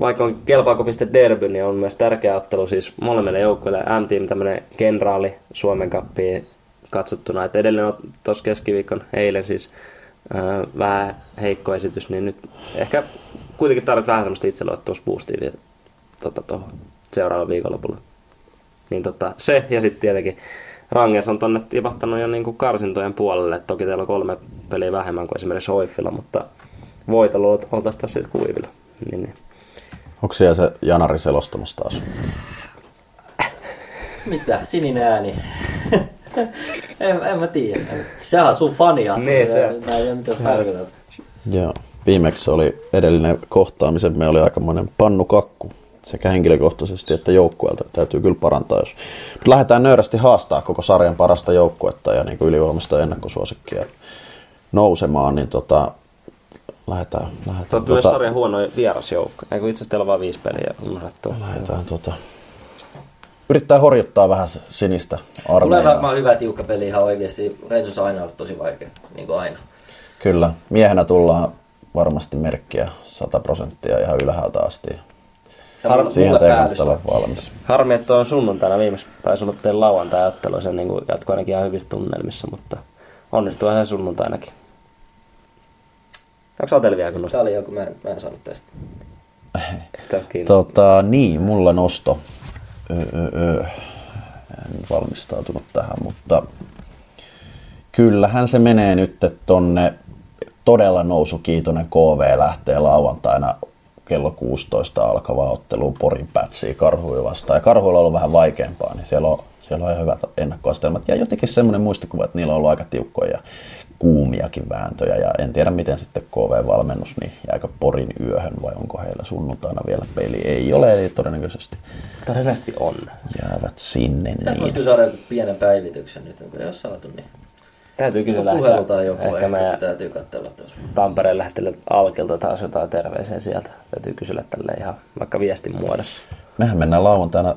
vaikka on kelpaako piste derby, niin on myös tärkeä ottelu siis molemmille joukkueille. M-Team tämmönen kenraali Suomen kappiin katsottuna, että edellinen tuossa keskiviikon eilen siis ää, vähän heikko esitys, niin nyt ehkä kuitenkin tarvitsee vähän semmoista itseluottamusboostia vielä tota, tuohon seuraavalla viikonlopulla. Niin tota, se ja sitten tietenkin Ranges on tonne tipahtanut jo niinku karsintojen puolelle. Toki teillä on kolme peliä vähemmän kuin esimerkiksi Oiffilla, mutta voitolla oltaisiin taas sitten kuivilla. Niin, niin. Onko siellä se Janari selostamassa taas? Mitä? Sininen ääni. en, en mä tiedä. Sehän on sun fania. Niin, se. Mä en tiedä, mitä sä tarkoitat. Joo. Viimeksi oli edellinen kohtaamisemme oli aikamoinen pannukakku sekä henkilökohtaisesti että joukkueelta. Täytyy kyllä parantaa, jos Mut lähdetään nöyrästi haastaa koko sarjan parasta joukkuetta ja niin ylivoimasta ennakkosuosikkia nousemaan, niin tota, lähdetään, lähdetään, olette myös tota, sarjan huono vierasjoukko. Eikö itse asiassa teillä on vain viisi peliä unohdettu? lähdetään tota, yrittää horjuttaa vähän sinistä Tulee armeijaa. varmaan hyvä tiukka peli ihan oikeesti. Rangers on aina ollut tosi vaikea, niin kuin aina. Kyllä, miehenä tullaan varmasti merkkiä 100 prosenttia ihan ylhäältä asti. Har- Siihen päällys kannattaa olla valmis. Harmi, että on sunnuntaina viimeksi taisi olla teidän lauantai-ottelu. Se niin jatkoi ainakin ihan hyvissä tunnelmissa, mutta onnistuihan se sunnuntainakin. Onko sä vielä kun Tää nostaa? oli joku, mä en, mä en saanut tästä. Tota, niin, mulla nosto. Öö, öö, en valmistautunut tähän, mutta kyllähän se menee nyt tonne todella nousukiitoinen KV lähtee lauantaina kello 16 alkavaa otteluun Porin pätsiä karhuja vastaan. Ja karhuilla on ollut vähän vaikeampaa, niin siellä on, siellä on ihan hyvät ennakkoastelmat. Ja jotenkin semmoinen muistikuva, että niillä on ollut aika tiukkoja ja kuumiakin vääntöjä. Ja en tiedä, miten sitten KV-valmennus, niin jääkö Porin yöhön vai onko heillä sunnuntaina vielä peli? Ei ole, eli todennäköisesti Todennäköisesti on. jäävät sinne. Sä Niin. voisi saada pienen päivityksen nyt, kun ei ole saatu, niin Täytyy kyllä joku lähteä. tai joku Ehkä ehkä meidän täytyy katsella tuossa. Tampereen lähtelle Alkilta taas jotain terveisiä sieltä. Täytyy kysellä tälle ihan vaikka viestin muodossa. Mehän mennään lauantaina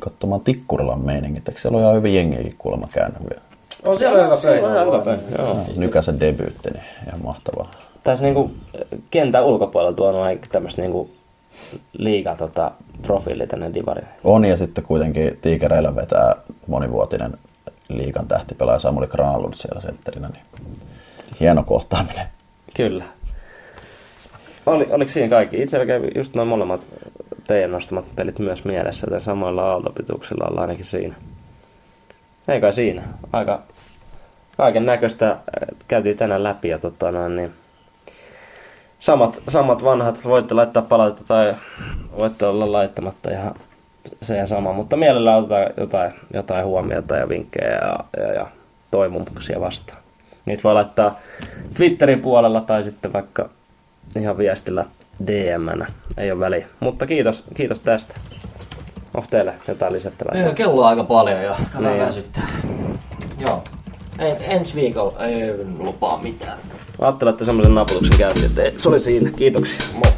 katsomaan Tikkurilan meiningit. Eikö siellä ole ihan hyvin jengiäkin kuulemma käynyt vielä? On siellä hyvä peli. Nykäsen debyytti, niin ihan mahtavaa. Tässä niinku kentän ulkopuolella tuonut aika tämmöistä niinku liiga tota, profiili tänne divariin. On ja sitten kuitenkin Tiikereillä vetää monivuotinen liikan tähtipelaaja Samuli Granlund siellä sentterinä, niin hieno kohtaaminen. Kyllä. oli, oliko siinä kaikki? Itse kävi just noin molemmat teidän nostamat pelit myös mielessä, joten samoilla aaltopituuksilla ollaan ainakin siinä. Ei kai siinä. Aika kaiken näköistä käytiin tänään läpi ja tota noin, niin samat, samat vanhat, voitte laittaa palautetta tai voitte olla laittamatta ihan se ja sama, mutta mielellä otetaan jotain, jotain huomiota ja vinkkejä ja, ja, ja toivomuksia vastaan. Niitä voi laittaa Twitterin puolella tai sitten vaikka ihan viestillä dm ei ole väliä. Mutta kiitos, kiitos tästä. Onko teille jotain lisättävää? Ei, kello on aika paljon jo. Niin Katsotaan on. sitten. Joo. En, ensi viikolla ei lupaa mitään. Ajattelin, että semmoisen naputuksen käytiin, että se oli siinä. Kiitoksia. Moi.